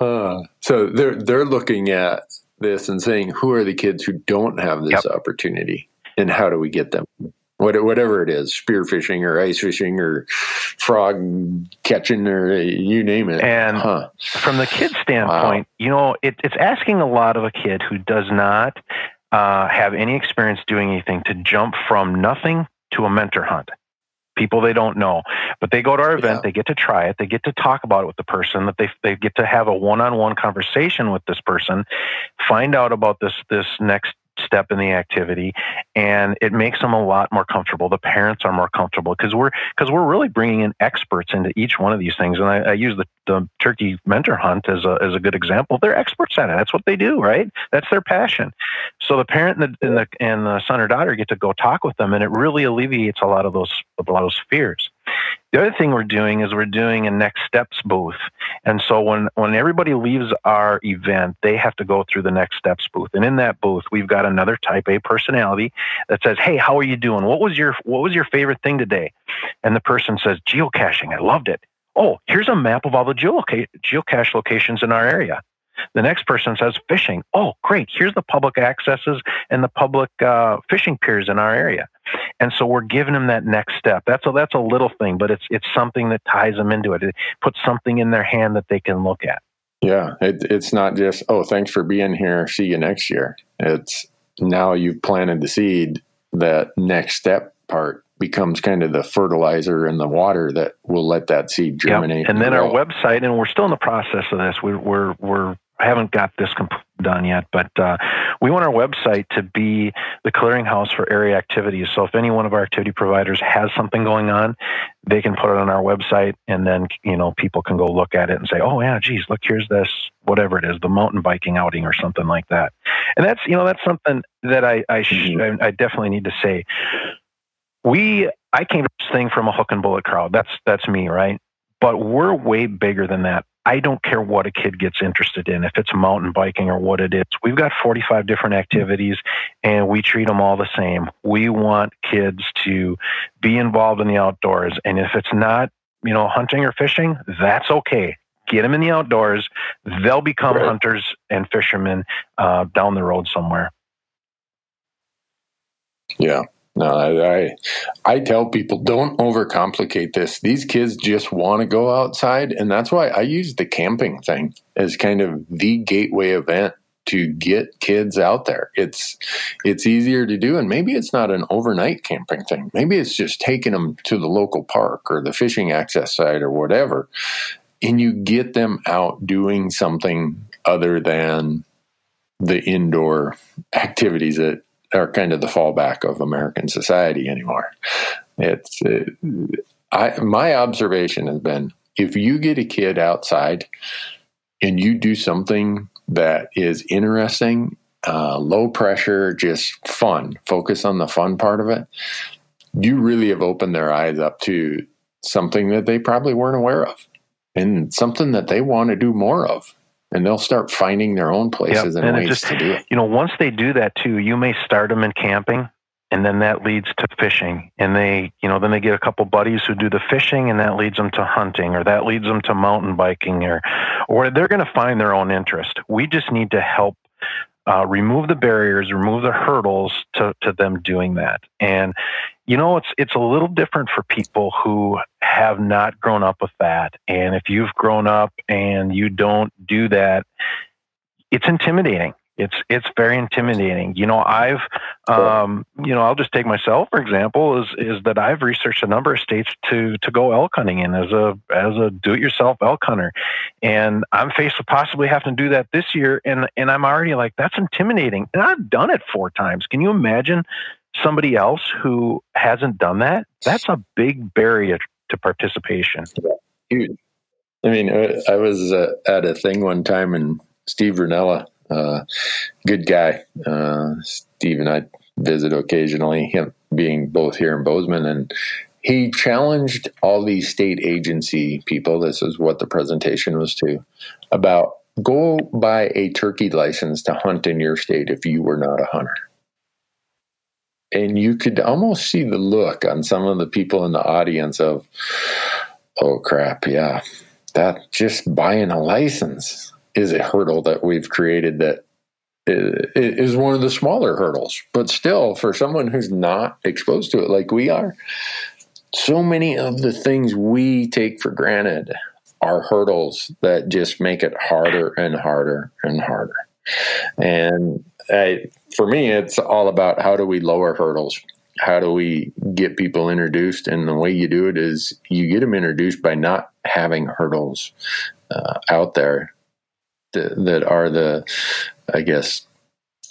Speaker 3: Uh, so they're they're looking at this and saying, who are the kids who don't have this yep. opportunity and how do we get them? whatever it is, spearfishing or ice fishing or frog catching or you name it.
Speaker 2: And huh. from the kid standpoint, wow. you know, it, it's asking a lot of a kid who does not uh, have any experience doing anything to jump from nothing to a mentor hunt people they don't know. But they go to our event, yeah. they get to try it, they get to talk about it with the person, that they they get to have a one-on-one conversation with this person, find out about this this next step in the activity and it makes them a lot more comfortable. The parents are more comfortable because we're because we're really bringing in experts into each one of these things and i, I use the, the turkey mentor hunt as a, as a good example. They're experts at it. That's what they do right? That's their passion. So the parent and the, and the, and the son or daughter get to go talk with them and it really alleviates a lot of those a lot of those fears the other thing we're doing is we're doing a next steps booth. And so when, when everybody leaves our event, they have to go through the next steps booth. And in that booth, we've got another type A personality that says, Hey, how are you doing? What was your, what was your favorite thing today? And the person says, geocaching. I loved it. Oh, here's a map of all the geocache locations in our area. The next person says fishing. Oh, great. Here's the public accesses and the public uh, fishing piers in our area. And so we're giving them that next step. That's a, that's a little thing, but it's, it's something that ties them into it. It puts something in their hand that they can look at.
Speaker 3: Yeah. It, it's not just, oh, thanks for being here. See you next year. It's now you've planted the seed. That next step part becomes kind of the fertilizer and the water that will let that seed germinate.
Speaker 2: Yep. And then our website, and we're still in the process of this. We're we're we're I haven't got this comp- done yet, but uh, we want our website to be the clearinghouse for area activities. So if any one of our activity providers has something going on, they can put it on our website, and then you know people can go look at it and say, "Oh yeah, geez, look here's this whatever it is, the mountain biking outing or something like that." And that's you know that's something that I I, sh- mm-hmm. I, I definitely need to say we I came to this thing from a hook and bullet crowd. That's that's me, right? But we're way bigger than that. I don't care what a kid gets interested in, if it's mountain biking or what it is. We've got 45 different activities and we treat them all the same. We want kids to be involved in the outdoors. And if it's not, you know, hunting or fishing, that's okay. Get them in the outdoors. They'll become right. hunters and fishermen uh, down the road somewhere.
Speaker 3: Yeah. No, I, I, tell people don't overcomplicate this. These kids just want to go outside, and that's why I use the camping thing as kind of the gateway event to get kids out there. It's it's easier to do, and maybe it's not an overnight camping thing. Maybe it's just taking them to the local park or the fishing access site or whatever, and you get them out doing something other than the indoor activities that are kind of the fallback of American society anymore. It's it, I, my observation has been if you get a kid outside and you do something that is interesting, uh, low pressure, just fun, focus on the fun part of it, you really have opened their eyes up to something that they probably weren't aware of and something that they want to do more of and they'll start finding their own places yep. and, and ways just, to do it.
Speaker 2: You know, once they do that too, you may start them in camping and then that leads to fishing and they you know then they get a couple buddies who do the fishing and that leads them to hunting or that leads them to mountain biking or or they're going to find their own interest we just need to help uh, remove the barriers remove the hurdles to, to them doing that and you know it's it's a little different for people who have not grown up with that. And if you've grown up and you don't do that it's intimidating. It's it's very intimidating. You know i've um, you know i'll just take myself for example is is that i've researched a number of states to to go elk hunting in as a as a do it yourself elk hunter. And i'm faced with possibly having to do that this year. And and i'm already like that's intimidating. And i've done it four times. Can you imagine somebody else who hasn't done that, that's a big barrier to participation.
Speaker 3: I mean, I was uh, at a thing one time, and Steve Rinella, uh, good guy. Uh, Steve and I visit occasionally, him being both here in Bozeman, and he challenged all these state agency people. This is what the presentation was to about go buy a turkey license to hunt in your state if you were not a hunter and you could almost see the look on some of the people in the audience of oh crap yeah. That just buying a license is a hurdle that we've created that is one of the smaller hurdles. But still for someone who's not exposed to it like we are so many of the things we take for granted are hurdles that just make it harder and harder and harder. And I, for me, it's all about how do we lower hurdles? How do we get people introduced? And the way you do it is you get them introduced by not having hurdles uh, out there that, that are the, I guess,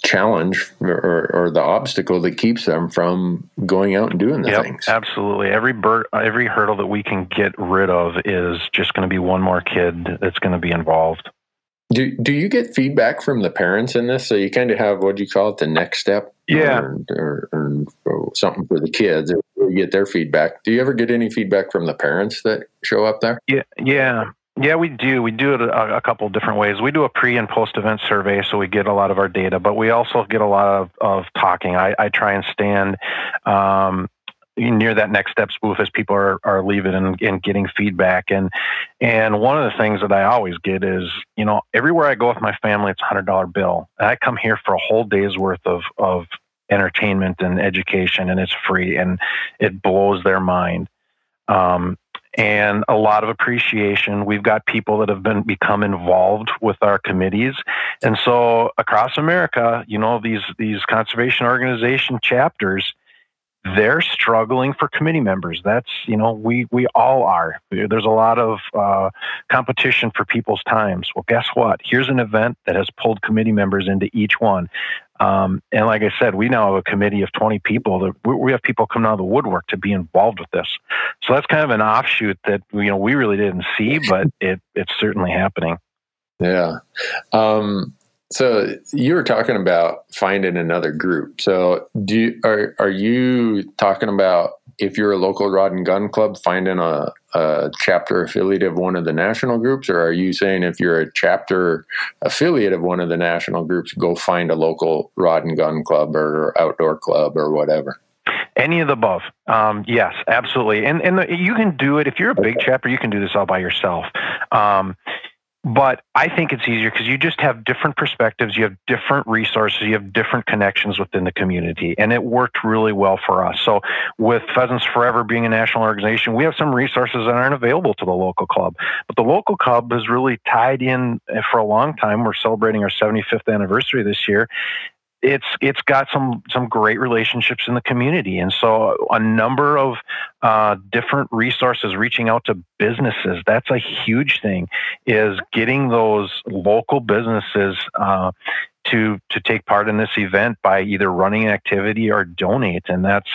Speaker 3: challenge or, or, the obstacle that keeps them from going out and doing the
Speaker 2: yep,
Speaker 3: things.
Speaker 2: Absolutely. Every bird, every hurdle that we can get rid of is just going to be one more kid that's going to be involved.
Speaker 3: Do do you get feedback from the parents in this? So you kind of have what do you call it, the next step,
Speaker 2: yeah,
Speaker 3: or, or, something for the kids. Or you get their feedback. Do you ever get any feedback from the parents that show up there?
Speaker 2: Yeah, yeah. Yeah, we do. We do it a, a couple different ways. We do a pre and post event survey, so we get a lot of our data, but we also get a lot of, of talking. I, I try and stand um, near that next step booth as people are, are leaving and, and getting feedback. And and one of the things that I always get is, you know, everywhere I go with my family, it's a hundred dollar bill. And I come here for a whole day's worth of of entertainment and education, and it's free, and it blows their mind. Um, and a lot of appreciation. We've got people that have been become involved with our committees, and so across America, you know, these these conservation organization chapters, they're struggling for committee members. That's you know, we we all are. There's a lot of uh, competition for people's times. Well, guess what? Here's an event that has pulled committee members into each one. Um, and like I said, we now have a committee of 20 people that we, we have people coming out of the woodwork to be involved with this. So that's kind of an offshoot that, you know, we really didn't see, but it, it's certainly happening.
Speaker 3: Yeah. Um, so you were talking about finding another group. So do you, are, are you talking about if you're a local rod and gun club, finding a, a, chapter affiliate of one of the national groups, or are you saying if you're a chapter affiliate of one of the national groups, go find a local rod and gun club or outdoor club or whatever?
Speaker 2: Any of the above. Um, yes, absolutely. And and the, you can do it if you're a big chapter. You can do this all by yourself. Um, but I think it's easier because you just have different perspectives, you have different resources, you have different connections within the community. And it worked really well for us. So, with Pheasants Forever being a national organization, we have some resources that aren't available to the local club. But the local club is really tied in eh, for a long time. We're celebrating our 75th anniversary this year it's it's got some some great relationships in the community, and so a number of uh, different resources reaching out to businesses. That's a huge thing. Is getting those local businesses. Uh, to to take part in this event by either running an activity or donate and that's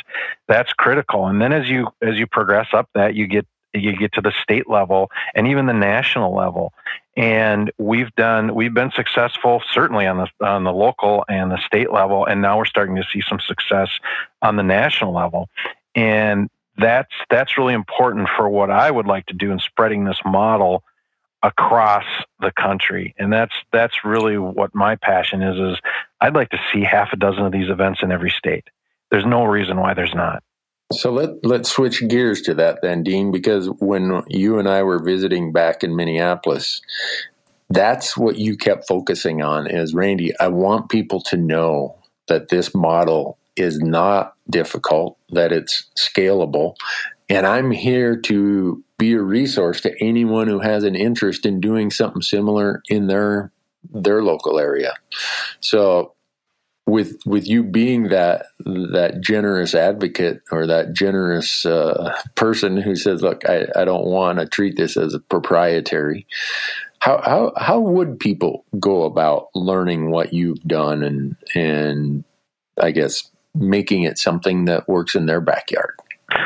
Speaker 2: that's critical and then as you as you progress up that you get you get to the state level and even the national level. And we've done we've been successful certainly on the on the local and the state level and now we're starting to see some success on the national level. And that's that's really important for what I would like to do in spreading this model across the country. And that's that's really what my passion is is I'd like to see half a dozen of these events in every state. There's no reason why there's not
Speaker 3: so let let's switch gears to that then, Dean, because when you and I were visiting back in Minneapolis, that's what you kept focusing on is Randy, I want people to know that this model is not difficult, that it's scalable, and I'm here to be a resource to anyone who has an interest in doing something similar in their their local area. So with with you being that that generous advocate or that generous uh, person who says, "Look, I, I don't want to treat this as a proprietary." How how how would people go about learning what you've done and and I guess making it something that works in their backyard?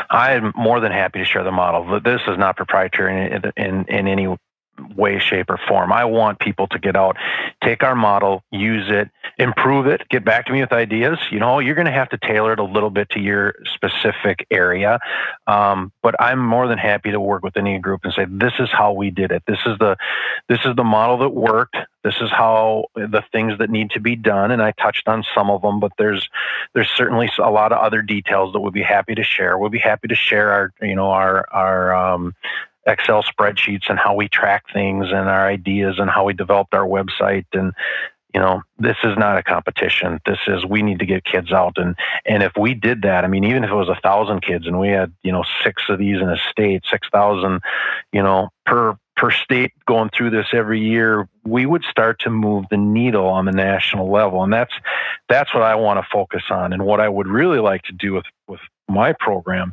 Speaker 2: I'm more than happy to share the model. This is not proprietary in, in, in any way, shape, or form. I want people to get out, take our model, use it, improve it, get back to me with ideas. You know, you're going to have to tailor it a little bit to your specific area. Um, but I'm more than happy to work with any group and say, this is how we did it. This is the this is the model that worked. This is how the things that need to be done. And I touched on some of them, but there's there's certainly a lot of other details that we'd be happy to share. We'll be happy to share our you know our our um, Excel spreadsheets and how we track things and our ideas and how we developed our website. And you know this is not a competition. This is we need to get kids out. And and if we did that i mean even if it was a thousand kids and we had you know six of these in a state six thousand you know per per state going through this every year we would start to move the needle on the national level. And that's that's what i want to focus on. And what i would really like to do with with my program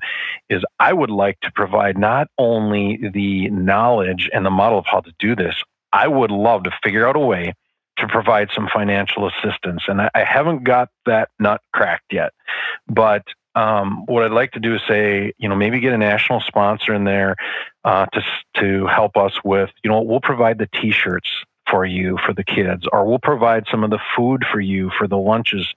Speaker 2: is I would like to provide not only the knowledge and the model of how to do this, I would love to figure out a way to provide some financial assistance. And I, I haven't got that nut cracked yet. But um, what I'd like to do is say, you know, maybe get a national sponsor in there uh, to to help us with, you know, we'll provide the T-shirts for you for the kids or we'll provide some of the food for you for the lunches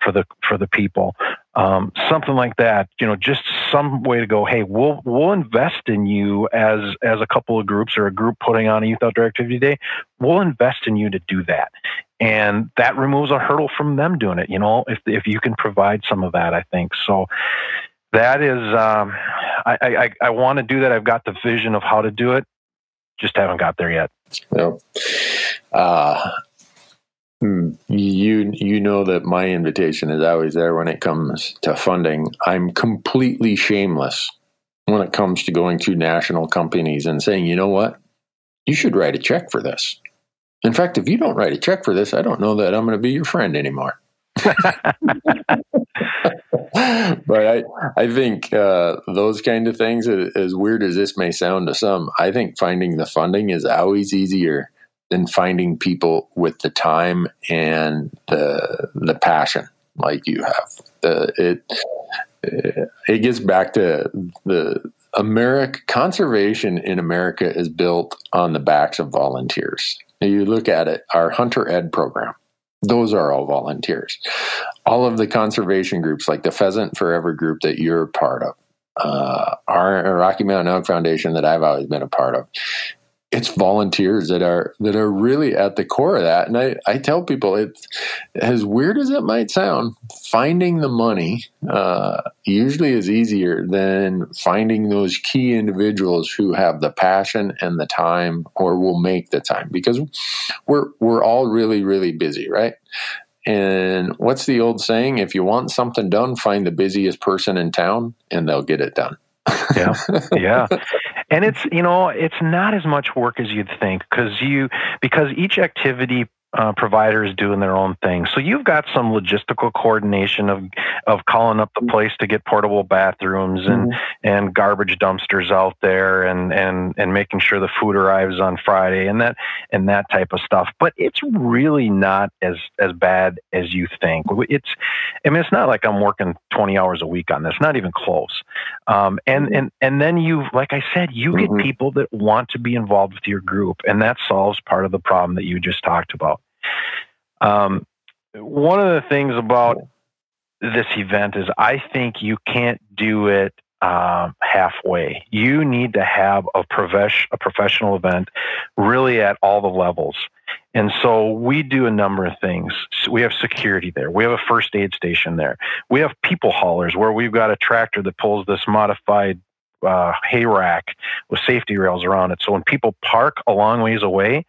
Speaker 2: for the for the people um, something like that you know just some way to go hey we'll we'll invest in you as as a couple of groups or a group putting on a youth outdoor activity day we'll invest in you to do that and that removes a hurdle from them doing it you know if if you can provide some of that i think so that is, um, I, I, I want to do that. I've got the vision of how to do it, just haven't got there yet.
Speaker 3: No. Uh, you you know that my invitation is always there when it comes to funding. I'm completely shameless when it comes to going to national companies and saying, you know what, you should write a check for this. In fact, if you don't write a check for this, I don't know that I'm going to be your friend anymore. but I, I think uh, those kind of things, as weird as this may sound to some, I think finding the funding is always easier than finding people with the time and the the passion like you have. The, it it gets back to the America conservation in America is built on the backs of volunteers. You look at it, our Hunter Ed program those are all volunteers. All of the conservation groups, like the Pheasant Forever group that you're part of, uh, our Rocky Mountain Elk Foundation that I've always been a part of, it's volunteers that are that are really at the core of that. And I, I tell people it's as weird as it might sound, finding the money uh, usually is easier than finding those key individuals who have the passion and the time or will make the time because we're we're all really, really busy, right? And what's the old saying? If you want something done, find the busiest person in town and they'll get it done.
Speaker 2: Yeah. Yeah. and it's you know it's not as much work as you'd think because you because each activity uh, providers doing their own thing. So you've got some logistical coordination of of calling up the mm-hmm. place to get portable bathrooms and mm-hmm. and garbage dumpsters out there and and and making sure the food arrives on Friday and that and that type of stuff. But it's really not as as bad as you think. It's I mean it's not like I'm working 20 hours a week on this. Not even close. Um, and mm-hmm. and and then you like I said, you get mm-hmm. people that want to be involved with your group, and that solves part of the problem that you just talked about. Um, one of the things about this event is I think you can't do it um, halfway. You need to have a, profes- a professional event really at all the levels. And so we do a number of things. So we have security there. We have a first aid station there. We have people haulers where we've got a tractor that pulls this modified uh, hay rack with safety rails around it. So when people park a long ways away,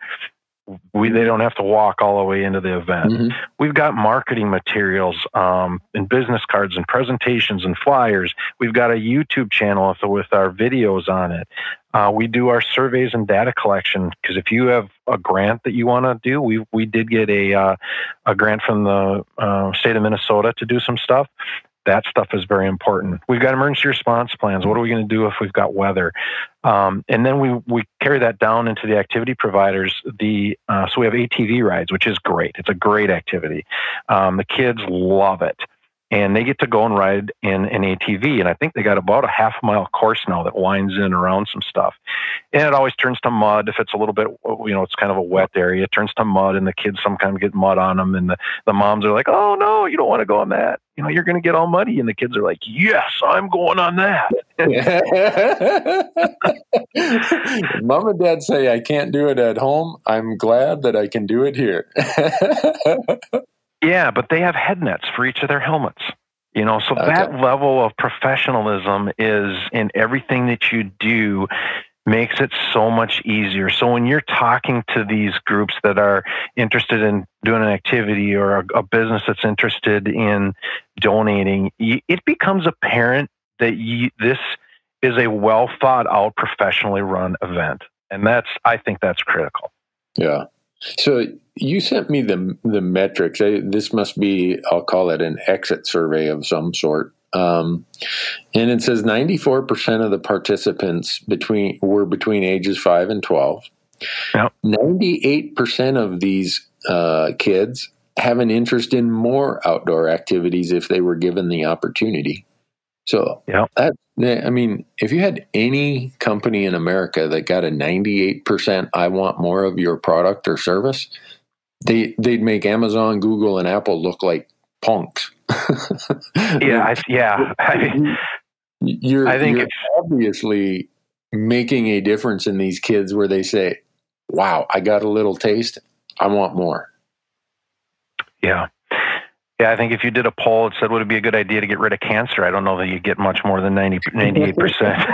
Speaker 2: we they don't have to walk all the way into the event. Mm-hmm. We've got marketing materials um, and business cards and presentations and flyers. We've got a YouTube channel with, with our videos on it. Uh, we do our surveys and data collection because if you have a grant that you want to do, we we did get a uh, a grant from the uh, state of Minnesota to do some stuff that stuff is very important. We've got emergency response plans. What are we going to do if we've got weather? Um, and then we, we carry that down into the activity providers. The uh, so we have ATV rides, which is great. It's a great activity. Um, the kids love it and they get to go and ride in an ATV. And I think they got about a half mile course now that winds in around some stuff. And it always turns to mud if it's a little bit, uh, you know, it's kind of a wet area. It turns to mud, and the kids sometimes get mud on them. And the, the moms are like, oh, no, you don't want to go on that. You know, you're going to get all muddy. And the kids are like, yes, I'm going on that.
Speaker 3: Mom and dad say I can't do it at home. I'm glad that I can do it here.
Speaker 2: Yeah, but they have head nets for each of their helmets. You know, so okay. that level of professionalism is in everything that you do makes it so much easier. So when you're talking to these groups that are interested in doing an activity or a, a business that's interested in donating, it becomes apparent that you, this is a well thought out, professionally run event. And that's, I think that's critical.
Speaker 3: Yeah. So you sent me the the metrics. I, this must be I'll call it an exit survey of some sort. Um, and it says 94% of the participants between were between ages 5 and 12. Yep. 98% of these uh, kids have an interest in more outdoor activities if they were given the opportunity. So yeah, that I mean, if you had any company in America that got a 98% I want more of your product or service, they they'd make Amazon, Google and Apple look like punks.
Speaker 2: yeah, I, yeah.
Speaker 3: you're I think you're obviously making a difference in these kids where they say, "Wow, I got a little taste. I want more."
Speaker 2: Yeah. Yeah, I think if you did a poll, it said, would it be a good idea to get rid of cancer? I don't know that you get much more than 90, 98%,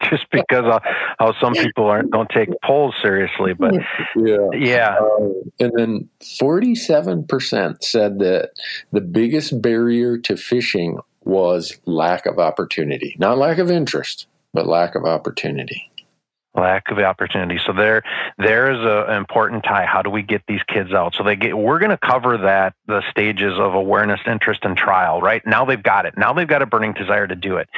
Speaker 2: just because of how some people aren't, don't take polls seriously. But
Speaker 3: Yeah.
Speaker 2: yeah,
Speaker 3: Uh, and then 47% said that the biggest barrier to fishing was lack of opportunity. Not lack of interest, but lack of opportunity.
Speaker 2: Lack of opportunity. So there, there's a, an important tie. How do we get these kids out? So they get, we're going to cover that, the stages of awareness, interest, and trial, right? Now they've got it. Now they've got a burning desire to do it.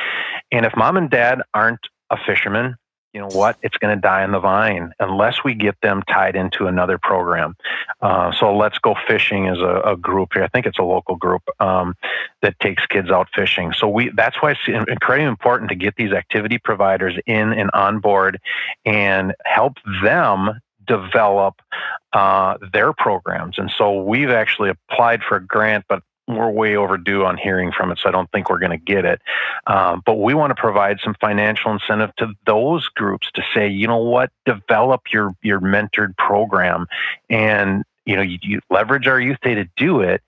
Speaker 2: And if mom and dad aren't a fisherman, you know what? It's going to die on the vine unless we get them tied into another program. Uh, so Let's Go Fishing is a, a, group here. I think it's a local group um, that takes kids out fishing. So we that's why it's incredibly important to get these activity providers in and on board and help them develop uh, their programs. And so we've actually applied for a grant, but we're way overdue on hearing from it, so I don't think we're going to get it. Um, but we want to provide some financial incentive to those groups to say, you know what, develop your your mentored program, and you know you, you leverage our youth day to do it,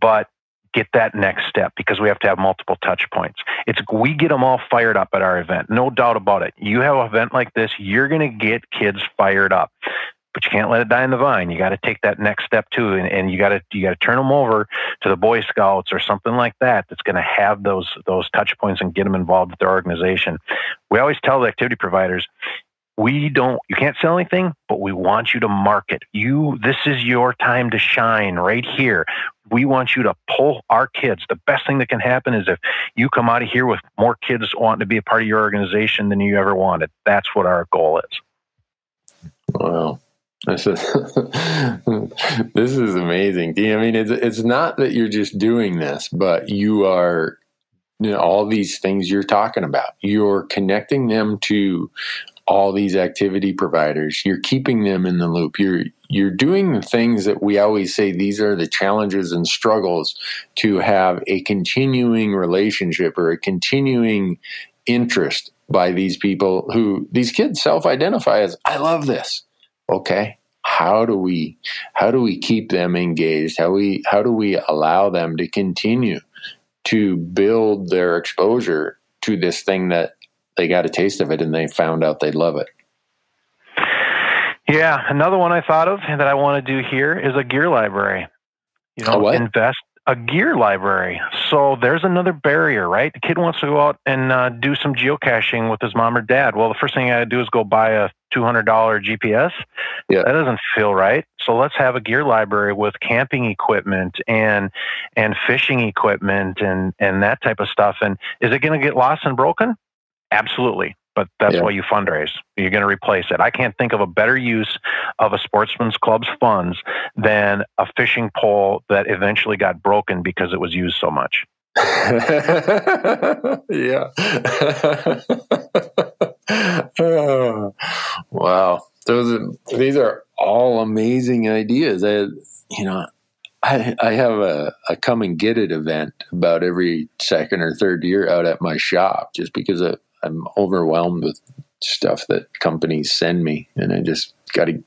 Speaker 2: but get that next step because we have to have multiple touch points. It's we get them all fired up at our event, no doubt about it. You have an event like this, you're going to get kids fired up but you can't let it die in the vine. You got to take that next step too, and, and you got to you got to turn them over to the Boy Scouts or something like that. That's going to have those those touch points and get them involved with their organization. We always tell the activity providers, we don't you can't sell anything, but we want you to market. You this is your time to shine right here. We want you to pull our kids. The best thing that can happen is if you come out of here with more kids wanting to be a part of your organization than you ever wanted. That's what our goal is.
Speaker 3: Wow. This is, this is amazing. I mean, it's it's not that you're just doing this, but you are you know, all these things you're talking about. You're connecting them to all these activity providers. You're keeping them in the loop. You're you're doing the things that we always say these are the challenges and struggles to have a continuing relationship or a continuing interest by these people who these kids self-identify as I love this okay how do we how do we keep them engaged how we how do we allow them to continue to build their exposure to this thing that they got a taste of it and they found out they love it
Speaker 2: yeah another one i thought of that i want to do here is a gear library you know invest a gear library. So there's another barrier, right? The kid wants to go out and uh, do some geocaching with his mom or dad. Well, the first thing I gotta do is go buy a $200 GPS. Yeah. That doesn't feel right. So let's have a gear library with camping equipment and and fishing equipment and and that type of stuff. And is it going to get lost and broken? Absolutely but that's yeah. why you fundraise. You're going to replace it. I can't think of a better use of a sportsman's club's funds than a fishing pole that eventually got broken because it was used so much.
Speaker 3: yeah. oh, wow. Those are, these are all amazing ideas. I, you know, I, I have a, a come and get it event about every second or third year out at my shop just because of, I'm overwhelmed with stuff that companies send me, and I just got to.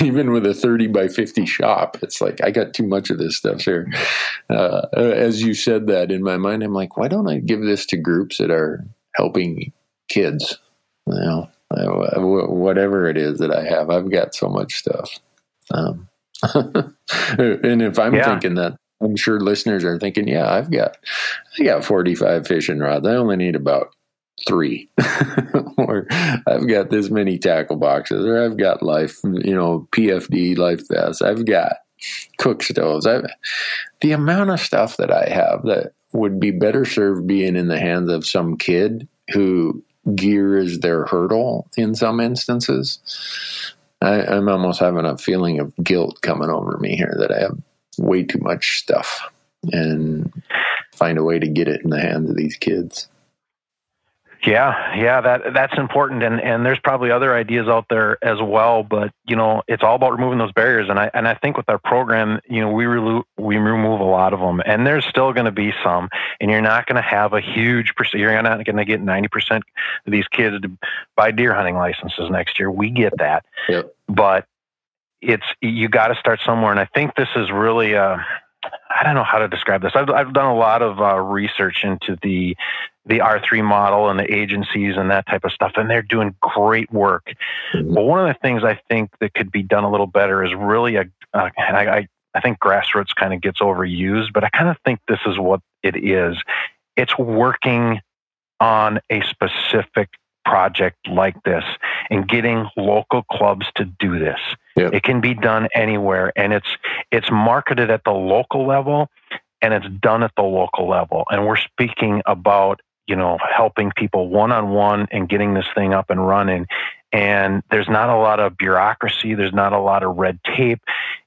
Speaker 3: even with a thirty by fifty shop, it's like I got too much of this stuff here. Uh, as you said that in my mind, I'm like, why don't I give this to groups that are helping kids? You know, whatever it is that I have, I've got so much stuff. Um, and if I'm yeah. thinking that I'm sure listeners are thinking, yeah, I've got, I got 45 fishing rods. I only need about three or i've got this many tackle boxes or i've got life you know pfd life vests i've got cook stoves I've, the amount of stuff that i have that would be better served being in the hands of some kid who gear is their hurdle in some instances. I, i'm almost having a feeling of guilt coming over me here that i have way too much stuff and find a way to get it in the hands of these kids
Speaker 2: yeah, yeah, that that's important, and and there's probably other ideas out there as well. But you know, it's all about removing those barriers, and I and I think with our program, you know, we re- we remove a lot of them, and there's still going to be some, and you're not going to have a huge percent. You're not going to get 90 percent of these kids to buy deer hunting licenses next year. We get that,
Speaker 3: yep.
Speaker 2: but it's you got to start somewhere, and I think this is really a I don't know how to describe this. I've, I've done a lot of uh, research into the the R3 model and the agencies and that type of stuff, and they're doing great work. Mm-hmm. But one of the things I think that could be done a little better is really a, uh, and I, I, I think grassroots kind of gets overused, but I kind of think this is what it is. It's working on a specific project like this and getting local clubs to do this. Yep. It can be done anywhere and it's it's marketed at the local level and it's done at the local level and we're speaking about you know helping people one on one and getting this thing up and running and there's not a lot of bureaucracy there's not a lot of red tape.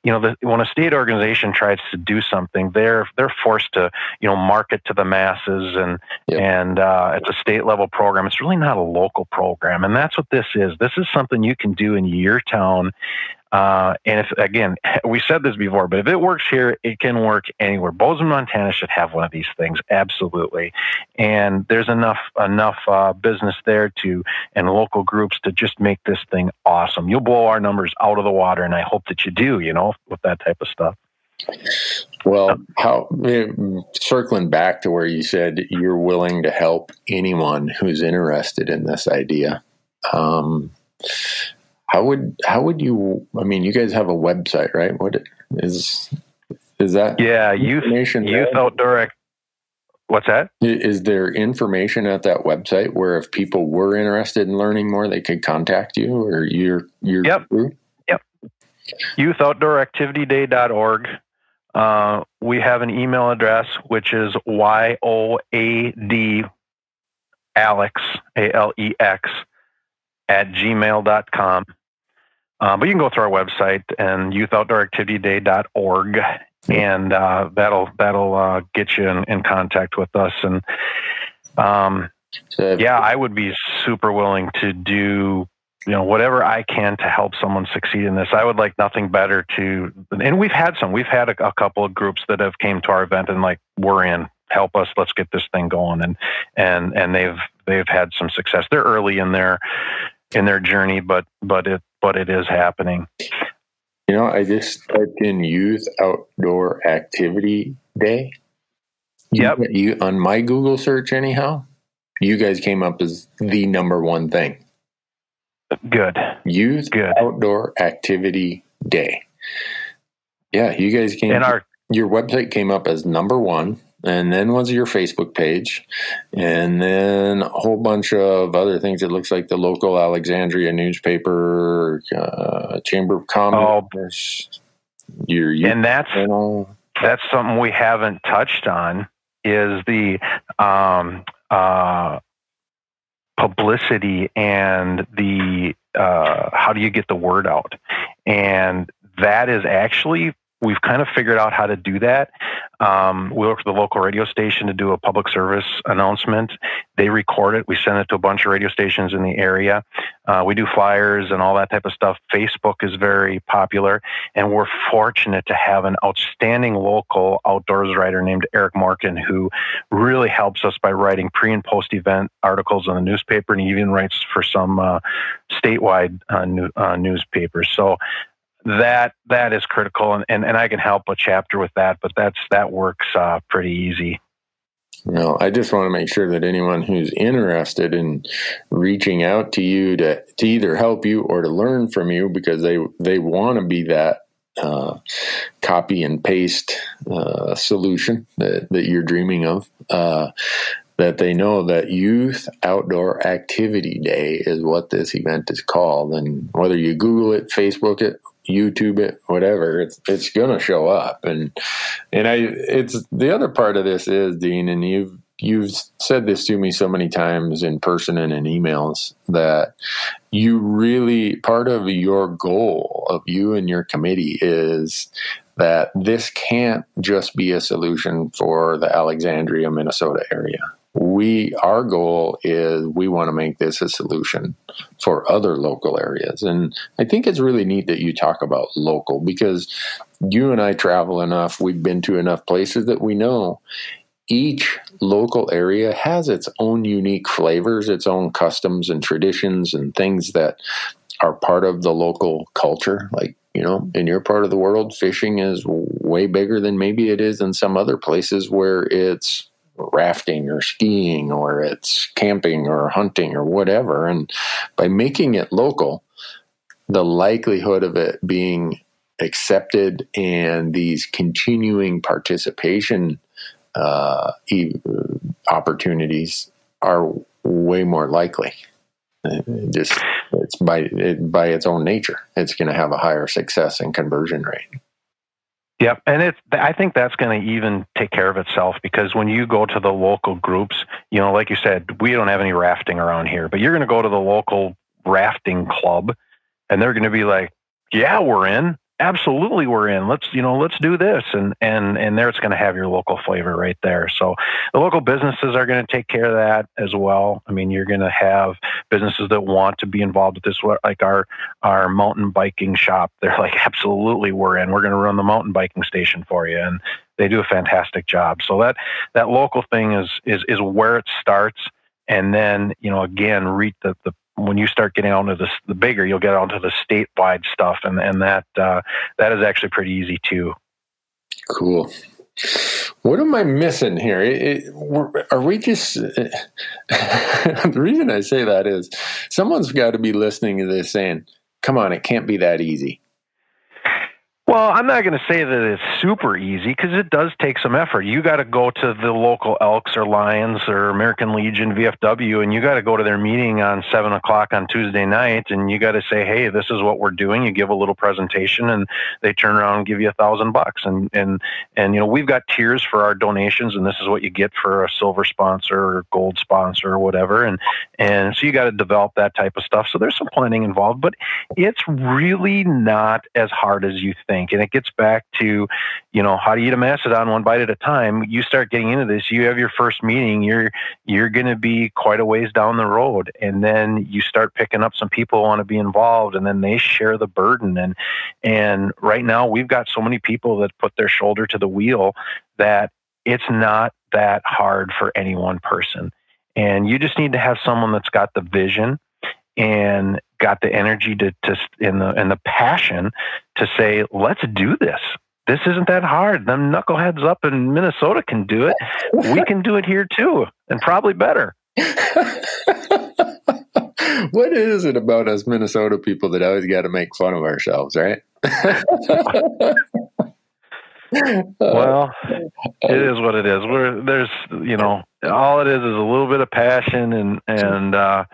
Speaker 2: You know the, when a state organization tries to do something they're they're forced to you know market to the masses and yep. and uh, it's a state level program. It's really not a local program. And that's what this is. This is something you can do in your town uh, and if again, we said this before, but if it works here, it can work anywhere. Bozeman, Montana should have one of these things, absolutely. And there's enough enough uh, business there to and local groups to just make this thing awesome. You'll blow our numbers out of the water, and I hope that you do. You know, with that type of stuff.
Speaker 3: Well, how circling back to where you said you're willing to help anyone who's interested in this idea. Um, how would how would you? I mean, you guys have a website, right? What is is that?
Speaker 2: Yeah, youth youth outdoor. What's that?
Speaker 3: Is there information at that website where if people were interested in learning more, they could contact you or your your
Speaker 2: yep. group? Yep. YouthOutdoorActivityDay.org. Uh, we have an email address which is yoad alex a l e x at gmail.com. Uh, but you can go through our website and youthoutdooractivityday.org, and uh, that'll that'll uh, get you in, in, contact with us. And um, yeah, I would be super willing to do you know whatever I can to help someone succeed in this. I would like nothing better to, and we've had some. We've had a, a couple of groups that have came to our event and like we're in. Help us. Let's get this thing going. And and and they've they've had some success. They're early in their in their journey, but but it but it is happening.
Speaker 3: You know, I just typed in youth outdoor activity day.
Speaker 2: Yep.
Speaker 3: You, you on my Google search anyhow. You guys came up as the number one thing.
Speaker 2: Good.
Speaker 3: Youth Good. outdoor activity day. Yeah, you guys came.
Speaker 2: And our
Speaker 3: your website came up as number one and then was your Facebook page, and then a whole bunch of other things. It looks like the local Alexandria newspaper, uh, Chamber of Commerce. Oh,
Speaker 2: your, and that's channel. that's something we haven't touched on is the um, uh, publicity and the uh, how do you get the word out, and that is actually we've kind of figured out how to do that. Um, we work with the local radio station to do a public service announcement. They record it. We send it to a bunch of radio stations in the area. Uh, we do flyers and all that type of stuff. Facebook is very popular, and we're fortunate to have an outstanding local outdoors writer named Eric Morken who really helps us by writing pre and post event articles in the newspaper, and he even writes for some uh, statewide uh, new, uh, newspapers. So that that is critical and, and, and I can help a chapter with that, but that's that works uh, pretty easy.
Speaker 3: No, I just want to make sure that anyone who's interested in reaching out to you to, to either help you or to learn from you because they they want to be that uh, copy and paste uh, solution that, that you're dreaming of. Uh, that they know that Youth Outdoor Activity Day is what this event is called. And whether you Google it, Facebook it, YouTube it, whatever, it's it's gonna show up. And and I it's the other part of this is Dean, and you've you've said this to me so many times in person and in emails that you really part of your goal of you and your committee is that this can't just be a solution for the Alexandria, Minnesota area we our goal is we want to make this a solution for other local areas. And i think it's really neat that you talk about local because you and i travel enough we've been to enough places that we know each local area has its own unique flavors its own customs and traditions and things that are part of the local culture. Like you know in your part of the world fishing is way bigger than maybe it is in some other places where it's rafting or skiing or it's camping or hunting or whatever. And by making it local, the likelihood of it being accepted and these continuing participation uh, opportunities are way more likely. It just it's by it, by its own nature, it's going to have a higher success and conversion rate.
Speaker 2: Yep, and it's I think that's going to even take care of itself because when you go to the local groups, you know, like you said, we don't have any rafting around here, but you're going to go to the local rafting club, and they're going to be like, "Yeah, we're in." Absolutely we're in. Let's you know let's do this. And and and there it's going to have your local flavor right there. So the local businesses are going to take care of that as well. I mean you're going to have businesses that want to be involved with this like our our mountain biking shop. They're like absolutely we're in. We're going to run the mountain biking station for you. And they do a fantastic job. So that that local thing is is is where it starts. And then you know again reach the, the when you start getting onto the, the bigger, you'll get onto the statewide stuff, and and that uh, that is actually pretty easy too.
Speaker 3: Cool. What am I missing here? It, it, are we just? the reason I say that is someone's got to be listening to this saying, "Come on, it can't be that easy."
Speaker 2: Well, I'm not going to say that it's super easy because it does take some effort. You got to go to the local Elks or Lions or American Legion VFW, and you got to go to their meeting on seven o'clock on Tuesday night, and you got to say, "Hey, this is what we're doing." You give a little presentation, and they turn around and give you a thousand bucks. And and and you know we've got tiers for our donations, and this is what you get for a silver sponsor or gold sponsor or whatever. And and so you got to develop that type of stuff. So there's some planning involved, but it's really not as hard as you think think. And it gets back to, you know, how do you eat a mastodon one bite at a time? You start getting into this, you have your first meeting, you're you're gonna be quite a ways down the road. And then you start picking up some people want to be involved and then they share the burden. And and right now we've got so many people that put their shoulder to the wheel that it's not that hard for any one person. And you just need to have someone that's got the vision and got the energy to, to and the and the passion to say, let's do this. This isn't that hard. Them knuckleheads up in Minnesota can do it. We can do it here too, and probably better.
Speaker 3: what is it about us Minnesota people that always got to make fun of ourselves, right?
Speaker 2: well, it is what it is. We're there's you know all it is is a little bit of passion and and uh,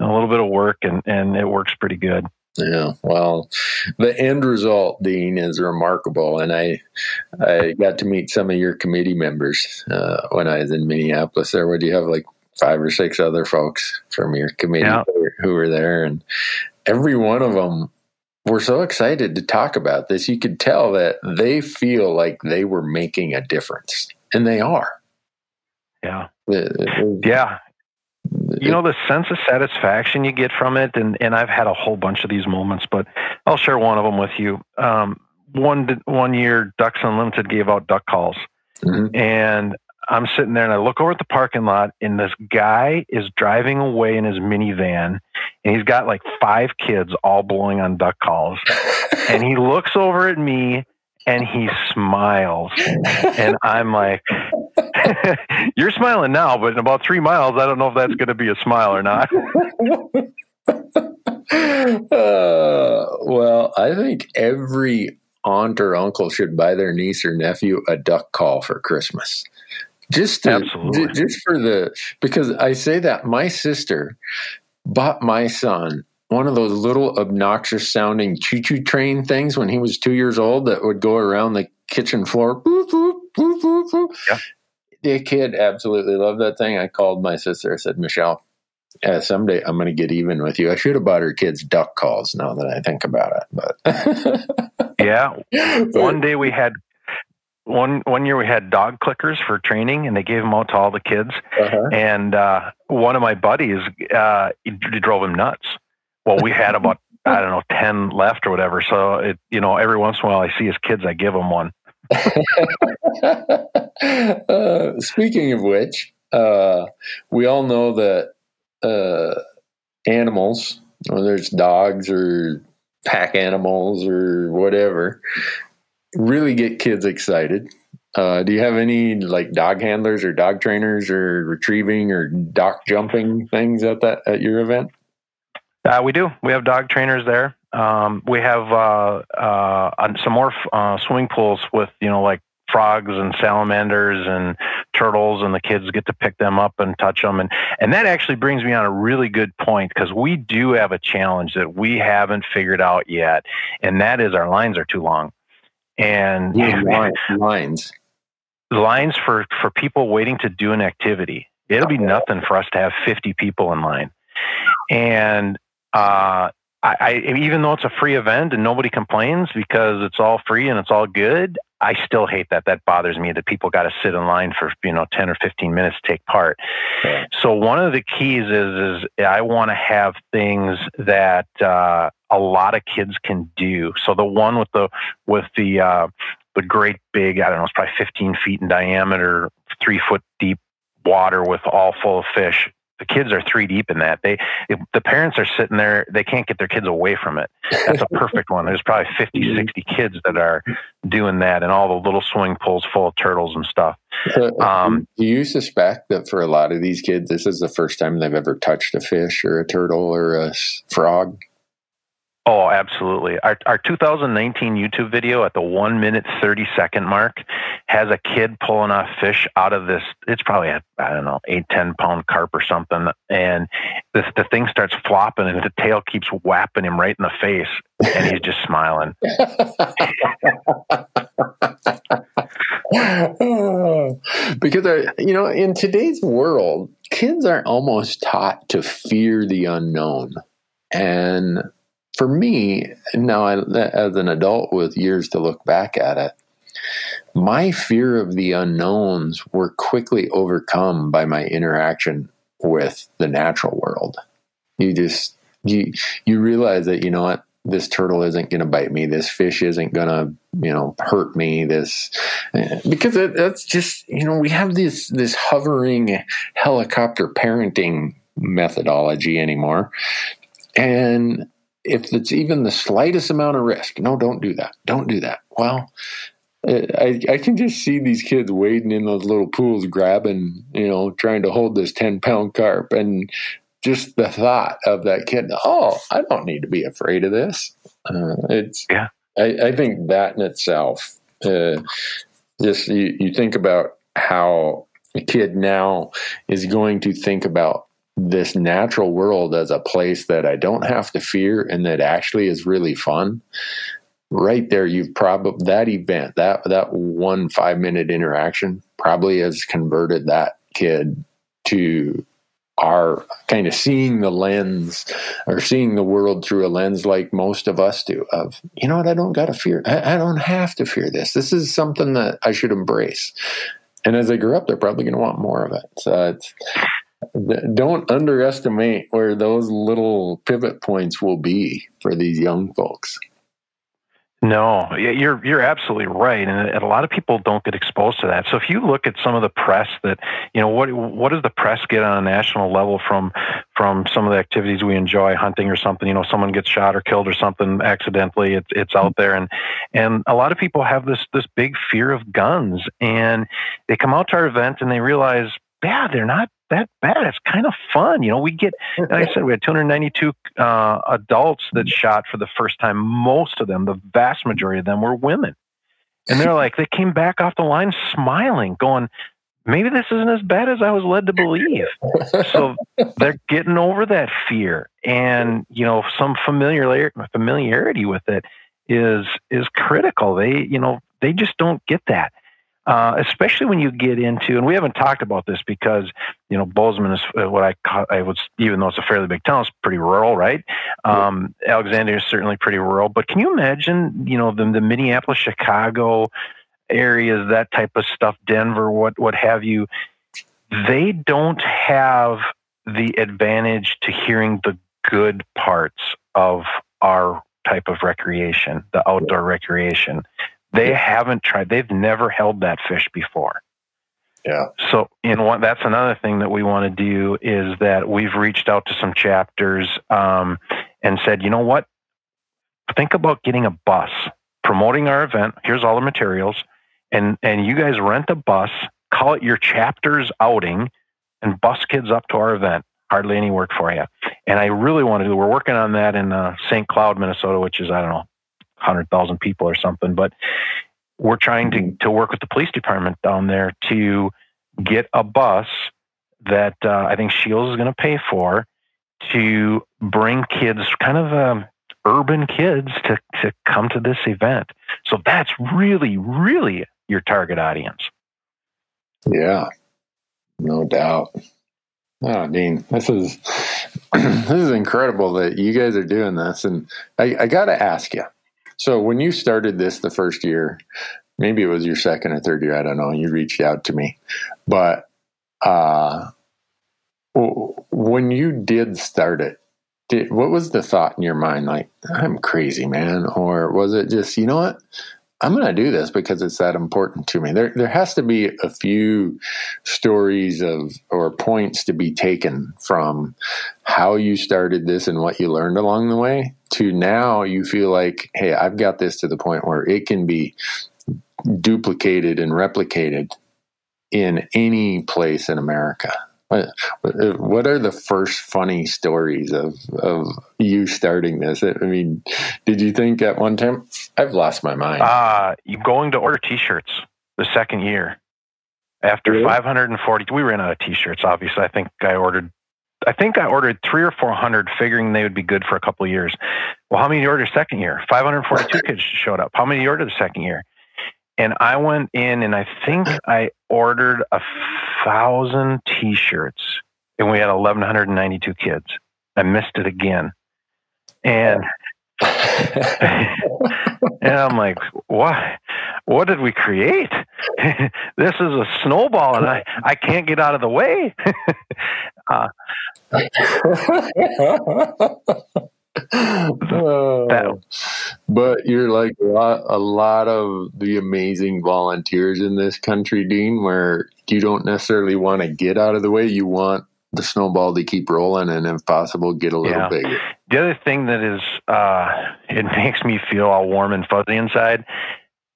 Speaker 2: a little bit of work and, and it works pretty good.
Speaker 3: Yeah, well, the end result, Dean, is remarkable, and I I got to meet some of your committee members uh, when I was in Minneapolis. There, would you have like five or six other folks from your committee yeah. who, were, who were there, and every one of them were so excited to talk about this. You could tell that they feel like they were making a difference, and they are.
Speaker 2: Yeah. yeah you know the sense of satisfaction you get from it and and I've had a whole bunch of these moments but I'll share one of them with you. Um, one one year Ducks Unlimited gave out duck calls. Mm-hmm. and I'm sitting there and I look over at the parking lot and this guy is driving away in his minivan and he's got like five kids all blowing on duck calls. And he looks over at me and he smiles. And I'm like You're smiling now, but in about three miles, I don't know if that's going to be a smile or not.
Speaker 3: uh, well, I think every aunt or uncle should buy their niece or nephew a duck call for Christmas. Just to, Absolutely. just for the because I say that my sister bought my son one of those little obnoxious sounding choo choo train things when he was two years old that would go around the kitchen floor. Boop, boop, boop, yeah the kid absolutely loved that thing. I called my sister. I said, Michelle, yeah, someday I'm going to get even with you. I should have bought her kids duck calls now that I think about it.
Speaker 2: But yeah, but, one day we had one one year we had dog clickers for training, and they gave them out to all the kids. Uh-huh. And uh, one of my buddies, uh, drove him nuts. Well, we had about I don't know ten left or whatever. So it you know every once in a while I see his kids, I give them one.
Speaker 3: Uh, speaking of which, uh, we all know that uh, animals, whether it's dogs or pack animals or whatever, really get kids excited. Uh, do you have any like dog handlers or dog trainers or retrieving or dock jumping things at that at your event?
Speaker 2: Uh, we do. We have dog trainers there. Um, we have uh, uh, some more uh, swimming pools with you know like frogs and salamanders and turtles and the kids get to pick them up and touch them and and that actually brings me on a really good point because we do have a challenge that we haven't figured out yet and that is our lines are too long. And
Speaker 3: yeah, lines.
Speaker 2: Lines for for people waiting to do an activity. It'll be nothing for us to have 50 people in line. And uh, I, I, even though it's a free event and nobody complains because it's all free and it's all good, I still hate that. That bothers me that people got to sit in line for you know ten or fifteen minutes to take part. So one of the keys is is I want to have things that uh, a lot of kids can do. So the one with the with the uh, the great big I don't know it's probably fifteen feet in diameter, three foot deep water with all full of fish the kids are three deep in that. They, the parents are sitting there, they can't get their kids away from it. That's a perfect one. There's probably 50, 60 kids that are doing that and all the little swimming pools full of turtles and stuff.
Speaker 3: Um, do you suspect that for a lot of these kids, this is the first time they've ever touched a fish or a turtle or a frog?
Speaker 2: Oh, absolutely. Our, our 2019 YouTube video at the one minute, 30 second mark has a kid pulling a fish out of this. It's probably a, I don't know, eight, 10 pound carp or something. And this, the thing starts flopping and the tail keeps whapping him right in the face. And he's just smiling.
Speaker 3: because, uh, you know, in today's world, kids are almost taught to fear the unknown. And for me, now I, as an adult with years to look back at it, my fear of the unknowns were quickly overcome by my interaction with the natural world. You just you you realize that you know what this turtle isn't going to bite me. This fish isn't going to you know hurt me. This eh, because it, that's just you know we have this this hovering helicopter parenting methodology anymore, and if it's even the slightest amount of risk, no, don't do that. Don't do that. Well, I, I can just see these kids wading in those little pools, grabbing, you know, trying to hold this 10 pound carp. And just the thought of that kid, oh, I don't need to be afraid of this. Uh, it's, yeah. I, I, think that in itself, uh, just you, you think about how a kid now is going to think about this natural world as a place that I don't have to fear and that actually is really fun, right there, you've probably that event, that that one five minute interaction probably has converted that kid to our kind of seeing the lens or seeing the world through a lens like most of us do of you know what? I don't got to fear I, I don't have to fear this. This is something that i should embrace. And as they grow up they're probably going to want more of it. So it's don't underestimate where those little pivot points will be for these young folks.
Speaker 2: No, you're you're absolutely right, and a lot of people don't get exposed to that. So if you look at some of the press that you know, what what does the press get on a national level from from some of the activities we enjoy, hunting or something? You know, someone gets shot or killed or something accidentally. It's it's out there, and and a lot of people have this this big fear of guns, and they come out to our event and they realize, yeah, they're not that bad. It's kind of fun. You know, we get, like I said, we had 292 uh, adults that shot for the first time. Most of them, the vast majority of them, were women. And they're like, they came back off the line smiling, going, maybe this isn't as bad as I was led to believe. so they're getting over that fear. And, you know, some familiar, familiarity with it is is critical. They, you know, they just don't get that. Uh, especially when you get into, and we haven't talked about this because you know Bozeman is uh, what I I was, even though it's a fairly big town, it's pretty rural, right? Um, Alexandria is certainly pretty rural, but can you imagine, you know, the, the Minneapolis, Chicago areas, that type of stuff, Denver, what what have you? They don't have the advantage to hearing the good parts of our type of recreation, the outdoor recreation. They haven't tried. They've never held that fish before.
Speaker 3: Yeah.
Speaker 2: So, in one, that's another thing that we want to do is that we've reached out to some chapters um, and said, you know what? Think about getting a bus promoting our event. Here's all the materials, and and you guys rent a bus, call it your chapter's outing, and bus kids up to our event. Hardly any work for you. And I really want to do. We're working on that in uh, St. Cloud, Minnesota, which is I don't know, hundred thousand people or something. But we're trying to to work with the police department down there to get a bus that uh, I think Shields is going to pay for to bring kids, kind of um, urban kids, to, to come to this event. So that's really, really your target audience.
Speaker 3: Yeah, no doubt. Oh, Dean, this is this is incredible that you guys are doing this, and I, I got to ask you. So, when you started this the first year, maybe it was your second or third year, I don't know. You reached out to me, but uh, when you did start it, did, what was the thought in your mind? Like, I'm crazy, man, or was it just, you know what? I'm going to do this because it's that important to me. There, there has to be a few stories of or points to be taken from how you started this and what you learned along the way to now you feel like, hey, I've got this to the point where it can be duplicated and replicated in any place in America. What are the first funny stories of of you starting this? I mean, did you think at one time I've lost my mind?
Speaker 2: Uh you going to order T-shirts the second year after really? 540. We ran out of T-shirts. Obviously, I think I ordered. I think I ordered three or four hundred, figuring they would be good for a couple of years. Well, how many did you order second year? 542 kids showed up. How many did you order the second year? And I went in and I think I ordered a thousand T-shirts, and we had 1,192 kids. I missed it again, and and I'm like, what? What did we create? this is a snowball, and I I can't get out of the way. uh,
Speaker 3: oh, but you're like a lot, a lot of the amazing volunteers in this country, Dean, where you don't necessarily want to get out of the way. You want the snowball to keep rolling and if possible get a little yeah. bigger.
Speaker 2: The other thing that is uh, it makes me feel all warm and fuzzy inside.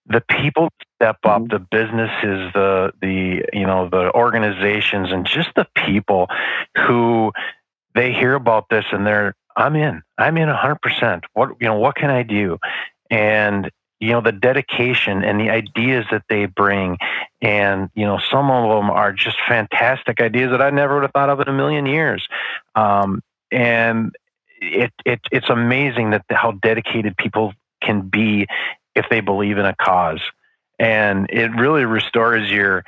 Speaker 2: The people step up, mm-hmm. the businesses, the the you know, the organizations and just the people who they hear about this and they're I'm in. I'm in 100%. What you know, what can I do? And you know the dedication and the ideas that they bring and you know some of them are just fantastic ideas that i never would have thought of in a million years um, and it, it it's amazing that how dedicated people can be if they believe in a cause and it really restores your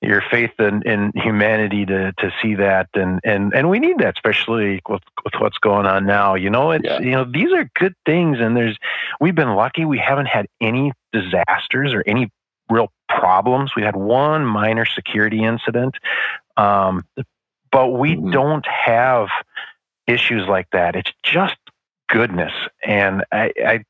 Speaker 2: your faith in, in humanity to to see that. And and and we need that especially with, with what's going on now. You know it's yeah. you know these are good things and there's we've been lucky. We haven't had any disasters or any real problems. We had one minor security incident um, but we mm-hmm. don't have issues like that. It's just goodness. And i i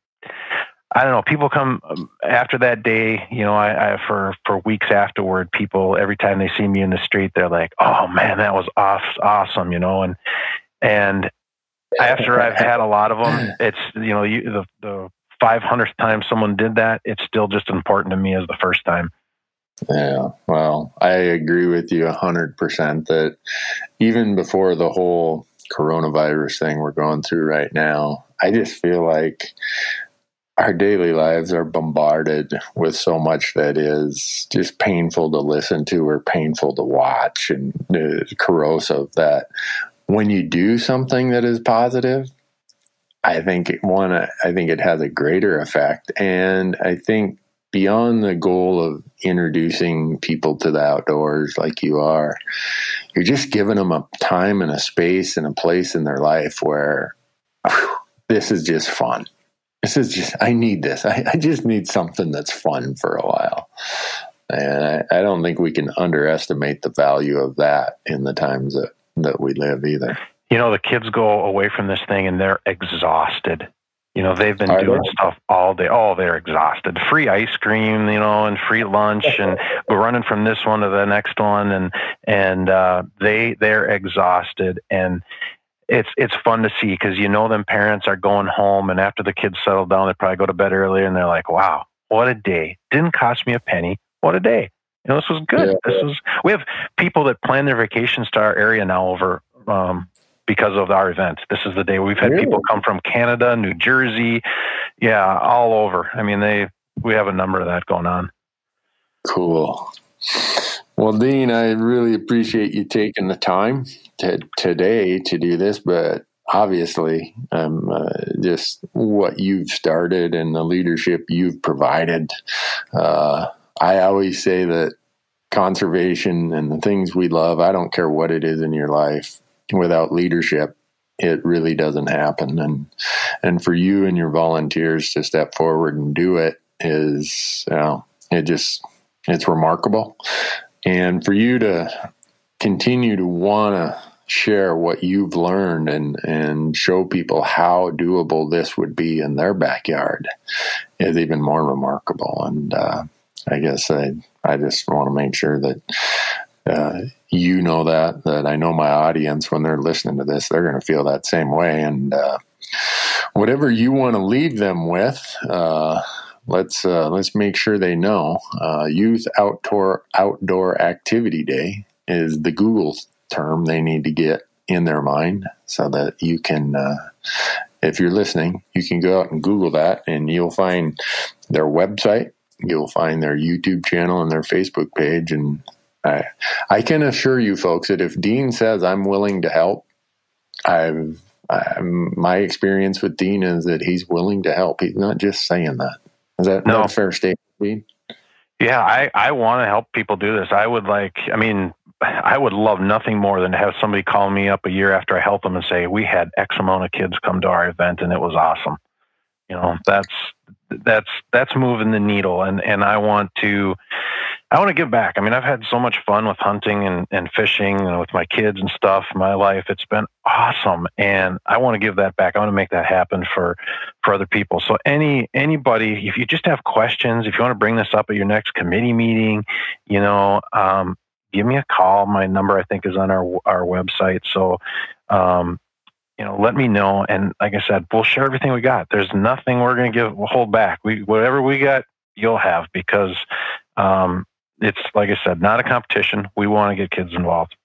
Speaker 2: I don't know. People come um, after that day, you know, I, I, for for weeks afterward. People every time they see me in the street, they're like, "Oh man, that was off, awesome," you know. And and after I've had a lot of them, it's you know, you, the the five hundredth time someone did that, it's still just important to me as the first time.
Speaker 3: Yeah, well, I agree with you hundred percent that even before the whole coronavirus thing we're going through right now, I just feel like our daily lives are bombarded with so much that is just painful to listen to or painful to watch and uh, corrosive that. When you do something that is positive i think one i think it has a greater effect. And i think beyond the goal of introducing people to the outdoors like you are you're just giving them a time and a space and a place in their life where whew, this is just fun this is just, I need this. I, I just need something that's fun for a while. And I, I don't think we can underestimate the value of that in the times that, that we live either.
Speaker 2: You know, the kids go away from this thing and they're exhausted. You know, they've been Are doing they? stuff all day. Oh, they're exhausted. Free ice cream, you know, and free lunch, and we're running from this one to the next one, and and uh, they they're exhausted. And it's it's fun to see because you know them parents are going home and after the kids settle down, they probably go to bed earlier and they're like, "Wow, what a day! Didn't cost me a penny. What a day!" You know, this was good. Yeah, this yeah. was. We have people that plan their vacations to our area now over um, because of our event. This is the day we've had really? people come from Canada, New Jersey, yeah, all over. I mean, they we have a number of that going on.
Speaker 3: Cool. Well, Dean, I really appreciate you taking the time to, today to do this, but obviously, um, uh, just what you've started and the leadership you've provided. Uh, I always say that conservation and the things we love, I don't care what it is in your life, without leadership, it really doesn't happen. And and for you and your volunteers to step forward and do it is, you know, it just it's remarkable. And for you to continue to want to share what you've learned and and show people how doable this would be in their backyard is even more remarkable. And uh, I guess I I just want to make sure that uh, you know that that I know my audience when they're listening to this, they're going to feel that same way. And uh, whatever you want to leave them with. Let's uh, let's make sure they know. Uh, Youth Outdoor Outdoor Activity Day is the Google term they need to get in their mind, so that you can, uh, if you're listening, you can go out and Google that, and you'll find their website. You'll find their YouTube channel and their Facebook page, and I, I can assure you, folks, that if Dean says I'm willing to help, I've I, my experience with Dean is that he's willing to help. He's not just saying that. Is that no. a fair statement?
Speaker 2: Yeah, I, I want to help people do this. I would like, I mean, I would love nothing more than to have somebody call me up a year after I help them and say, we had X amount of kids come to our event and it was awesome. You know, that's, that's, that's moving the needle. And, and I want to, I want to give back. I mean, I've had so much fun with hunting and, and fishing and with my kids and stuff. My life, it's been awesome, and I want to give that back. I want to make that happen for for other people. So, any anybody, if you just have questions, if you want to bring this up at your next committee meeting, you know, um, give me a call. My number, I think, is on our our website. So, um, you know, let me know. And like I said, we'll share everything we got. There's nothing we're going to give we'll hold back. We whatever we got, you'll have because um, it's like I said, not a competition. We want to get kids involved.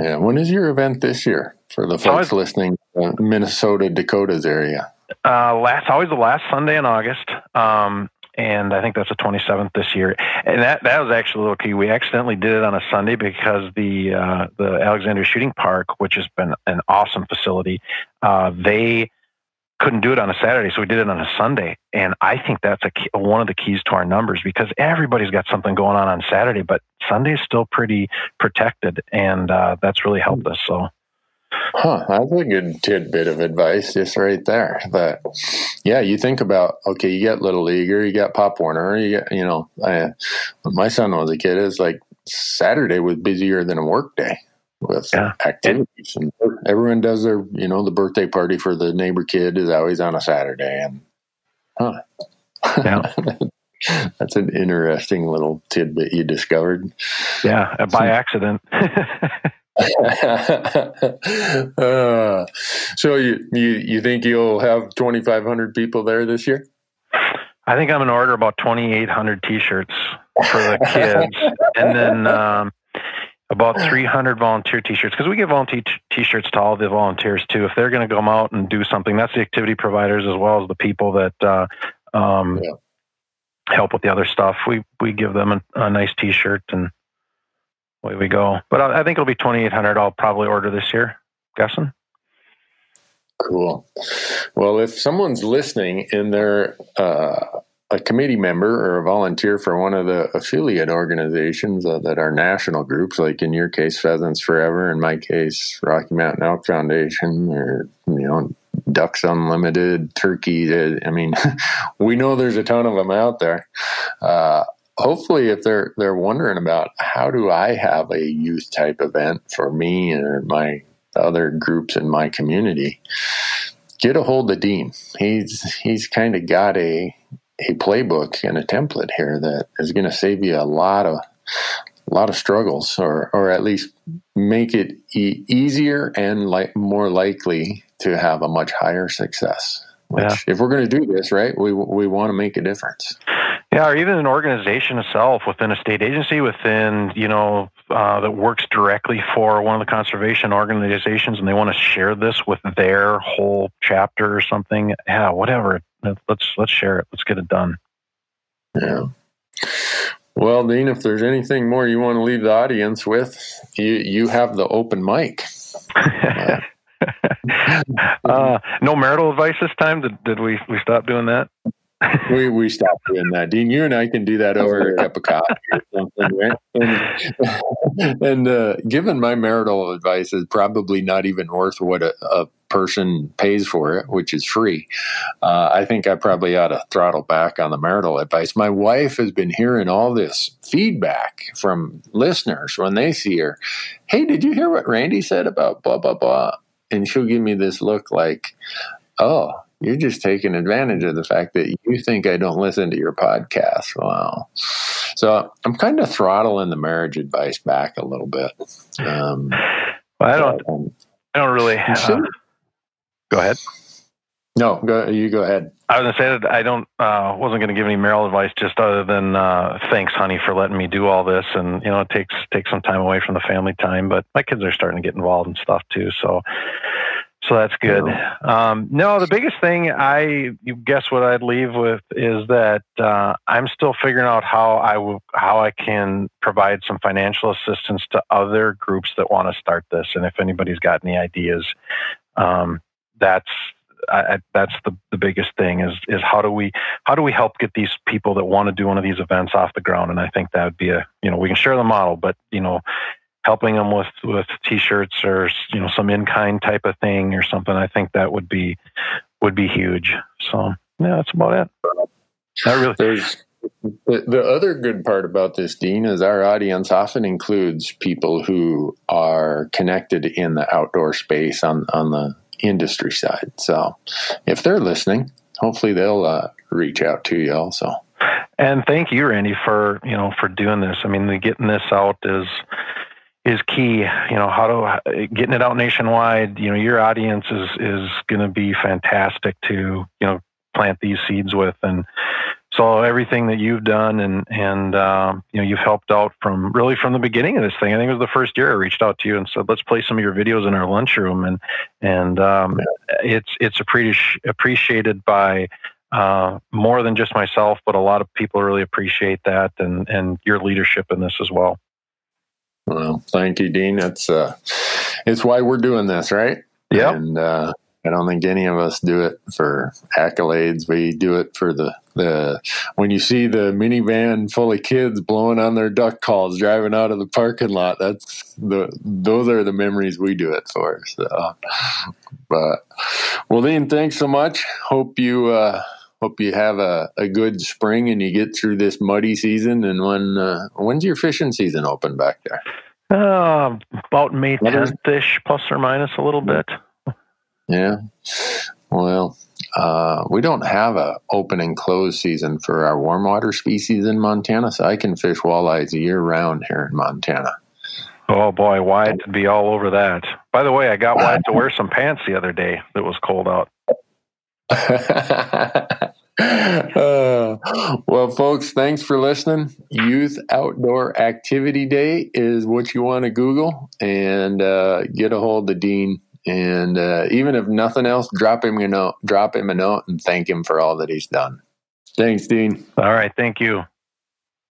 Speaker 3: Yeah. When is your event this year for the folks listening, uh, Minnesota, Dakotas area?
Speaker 2: Uh, last always the last Sunday in August. Um, and I think that's the 27th this year. And that that was actually a little key. We accidentally did it on a Sunday because the uh, the Alexandria Shooting Park, which has been an awesome facility, uh, they couldn't do it on a Saturday, so we did it on a Sunday. And I think that's a key, one of the keys to our numbers because everybody's got something going on on Saturday, but Sunday is still pretty protected, and uh, that's really helped us. So.
Speaker 3: Huh, that's a good tidbit of advice just right there. But yeah, you think about okay, you got Little Leaguer, you got Pop Warner, you got you know, I, when my son was a kid, it's like Saturday was busier than a work day with yeah. activities. And everyone does their, you know, the birthday party for the neighbor kid is always on a Saturday. And, huh. Yeah. That's an interesting little tidbit you discovered.
Speaker 2: Yeah, by accident.
Speaker 3: uh, so you, you you think you'll have 2,500 people there this year?
Speaker 2: I think I'm going to order about 2,800 T-shirts for the kids, and then um, about 300 volunteer t-shirts because we give volunteer t-shirts to all the volunteers too if they're going to come out and do something. That's the activity providers as well as the people that uh, um, yeah. help with the other stuff. We we give them a, a nice t-shirt and away we go. But I, I think it'll be 2800 i'll probably order this year. Guessing?
Speaker 3: Cool. Well if someone's listening in their uh, a committee member or a volunteer for one of the affiliate organizations uh, that are national groups, like in your case, Pheasants Forever, in my case, Rocky Mountain Elk Foundation, or you know, Ducks Unlimited, Turkey. Uh, I mean, we know there's a ton of them out there. Uh, hopefully, if they're they're wondering about how do I have a youth type event for me or my other groups in my community, get a hold of Dean. He's he's kind of got a a playbook and a template here that is going to save you a lot of a lot of struggles or or at least make it e- easier and like more likely to have a much higher success. Which, yeah. if we're going to do this right, we we want to make a difference.
Speaker 2: Yeah, or even an organization itself within a state agency, within you know uh, that works directly for one of the conservation organizations, and they want to share this with their whole chapter or something. Yeah, whatever. Let's let's share it. Let's get it done.
Speaker 3: Yeah. Well, Dean, if there's anything more you want to leave the audience with, you you have the open mic.
Speaker 2: uh, no marital advice this time. Did, did we we stop doing that?
Speaker 3: We we stopped doing that. Dean, you and I can do that over a cup of coffee or something, right? And, and uh, given my marital advice is probably not even worth what a, a person pays for it, which is free. Uh, I think I probably ought to throttle back on the marital advice. My wife has been hearing all this feedback from listeners when they see her. Hey, did you hear what Randy said about blah blah blah? And she'll give me this look like, oh you're just taking advantage of the fact that you think I don't listen to your podcast. Wow. So I'm kind of throttling the marriage advice back a little bit. Um,
Speaker 2: well, I don't. Um, I don't really. Uh, go ahead.
Speaker 3: No, go. You go ahead.
Speaker 2: I was gonna say that I don't. Uh, wasn't gonna give any marital advice, just other than uh, thanks, honey, for letting me do all this. And you know, it takes takes some time away from the family time, but my kids are starting to get involved and stuff too, So so that's good. Um, no, the biggest thing I you guess what I'd leave with is that uh, I'm still figuring out how I w- how I can provide some financial assistance to other groups that want to start this, and if anybody's got any ideas, um, that's I, that's the, the biggest thing is is how do we how do we help get these people that want to do one of these events off the ground? And I think that would be a you know we can share the model but you know helping them with with t-shirts or you know some in-kind type of thing or something i think that would be would be huge. So yeah that's about it.
Speaker 3: Really. There's the, the other good part about this dean is our audience often includes people who are connected in the outdoor space on on the industry side. So if they're listening hopefully they'll uh, reach out to you also.
Speaker 2: And thank you randy for you know for doing this. I mean getting this out is is key. You know, how to getting it out nationwide. You know, your audience is is going to be fantastic to you know plant these seeds with, and so everything that you've done and and um, you know you've helped out from really from the beginning of this thing. I think it was the first year I reached out to you and said let's play some of your videos in our lunchroom, and and um, it's it's appreci- appreciated by uh, more than just myself, but a lot of people really appreciate that and and your leadership in this as well.
Speaker 3: Well, thank you, Dean. It's uh, it's why we're doing this, right?
Speaker 2: Yeah.
Speaker 3: And uh, I don't think any of us do it for accolades. We do it for the the when you see the minivan full of kids blowing on their duck calls driving out of the parking lot. That's the those are the memories we do it for. So, but well, Dean, thanks so much. Hope you. Uh, hope you have a, a good spring and you get through this muddy season. And when uh, when's your fishing season open back there?
Speaker 2: Uh, about May 10th ish, plus or minus a little bit.
Speaker 3: Yeah. Well, uh, we don't have a open and close season for our warm water species in Montana, so I can fish walleyes year round here in Montana.
Speaker 2: Oh boy, Wyatt would be all over that. By the way, I got Wyatt to wear some pants the other day that was cold out.
Speaker 3: Uh, well, folks, thanks for listening. Youth Outdoor Activity Day is what you want to Google and uh, get a hold of Dean. And uh, even if nothing else, drop him a note. Drop him a note and thank him for all that he's done. Thanks, Dean.
Speaker 2: All right, thank you.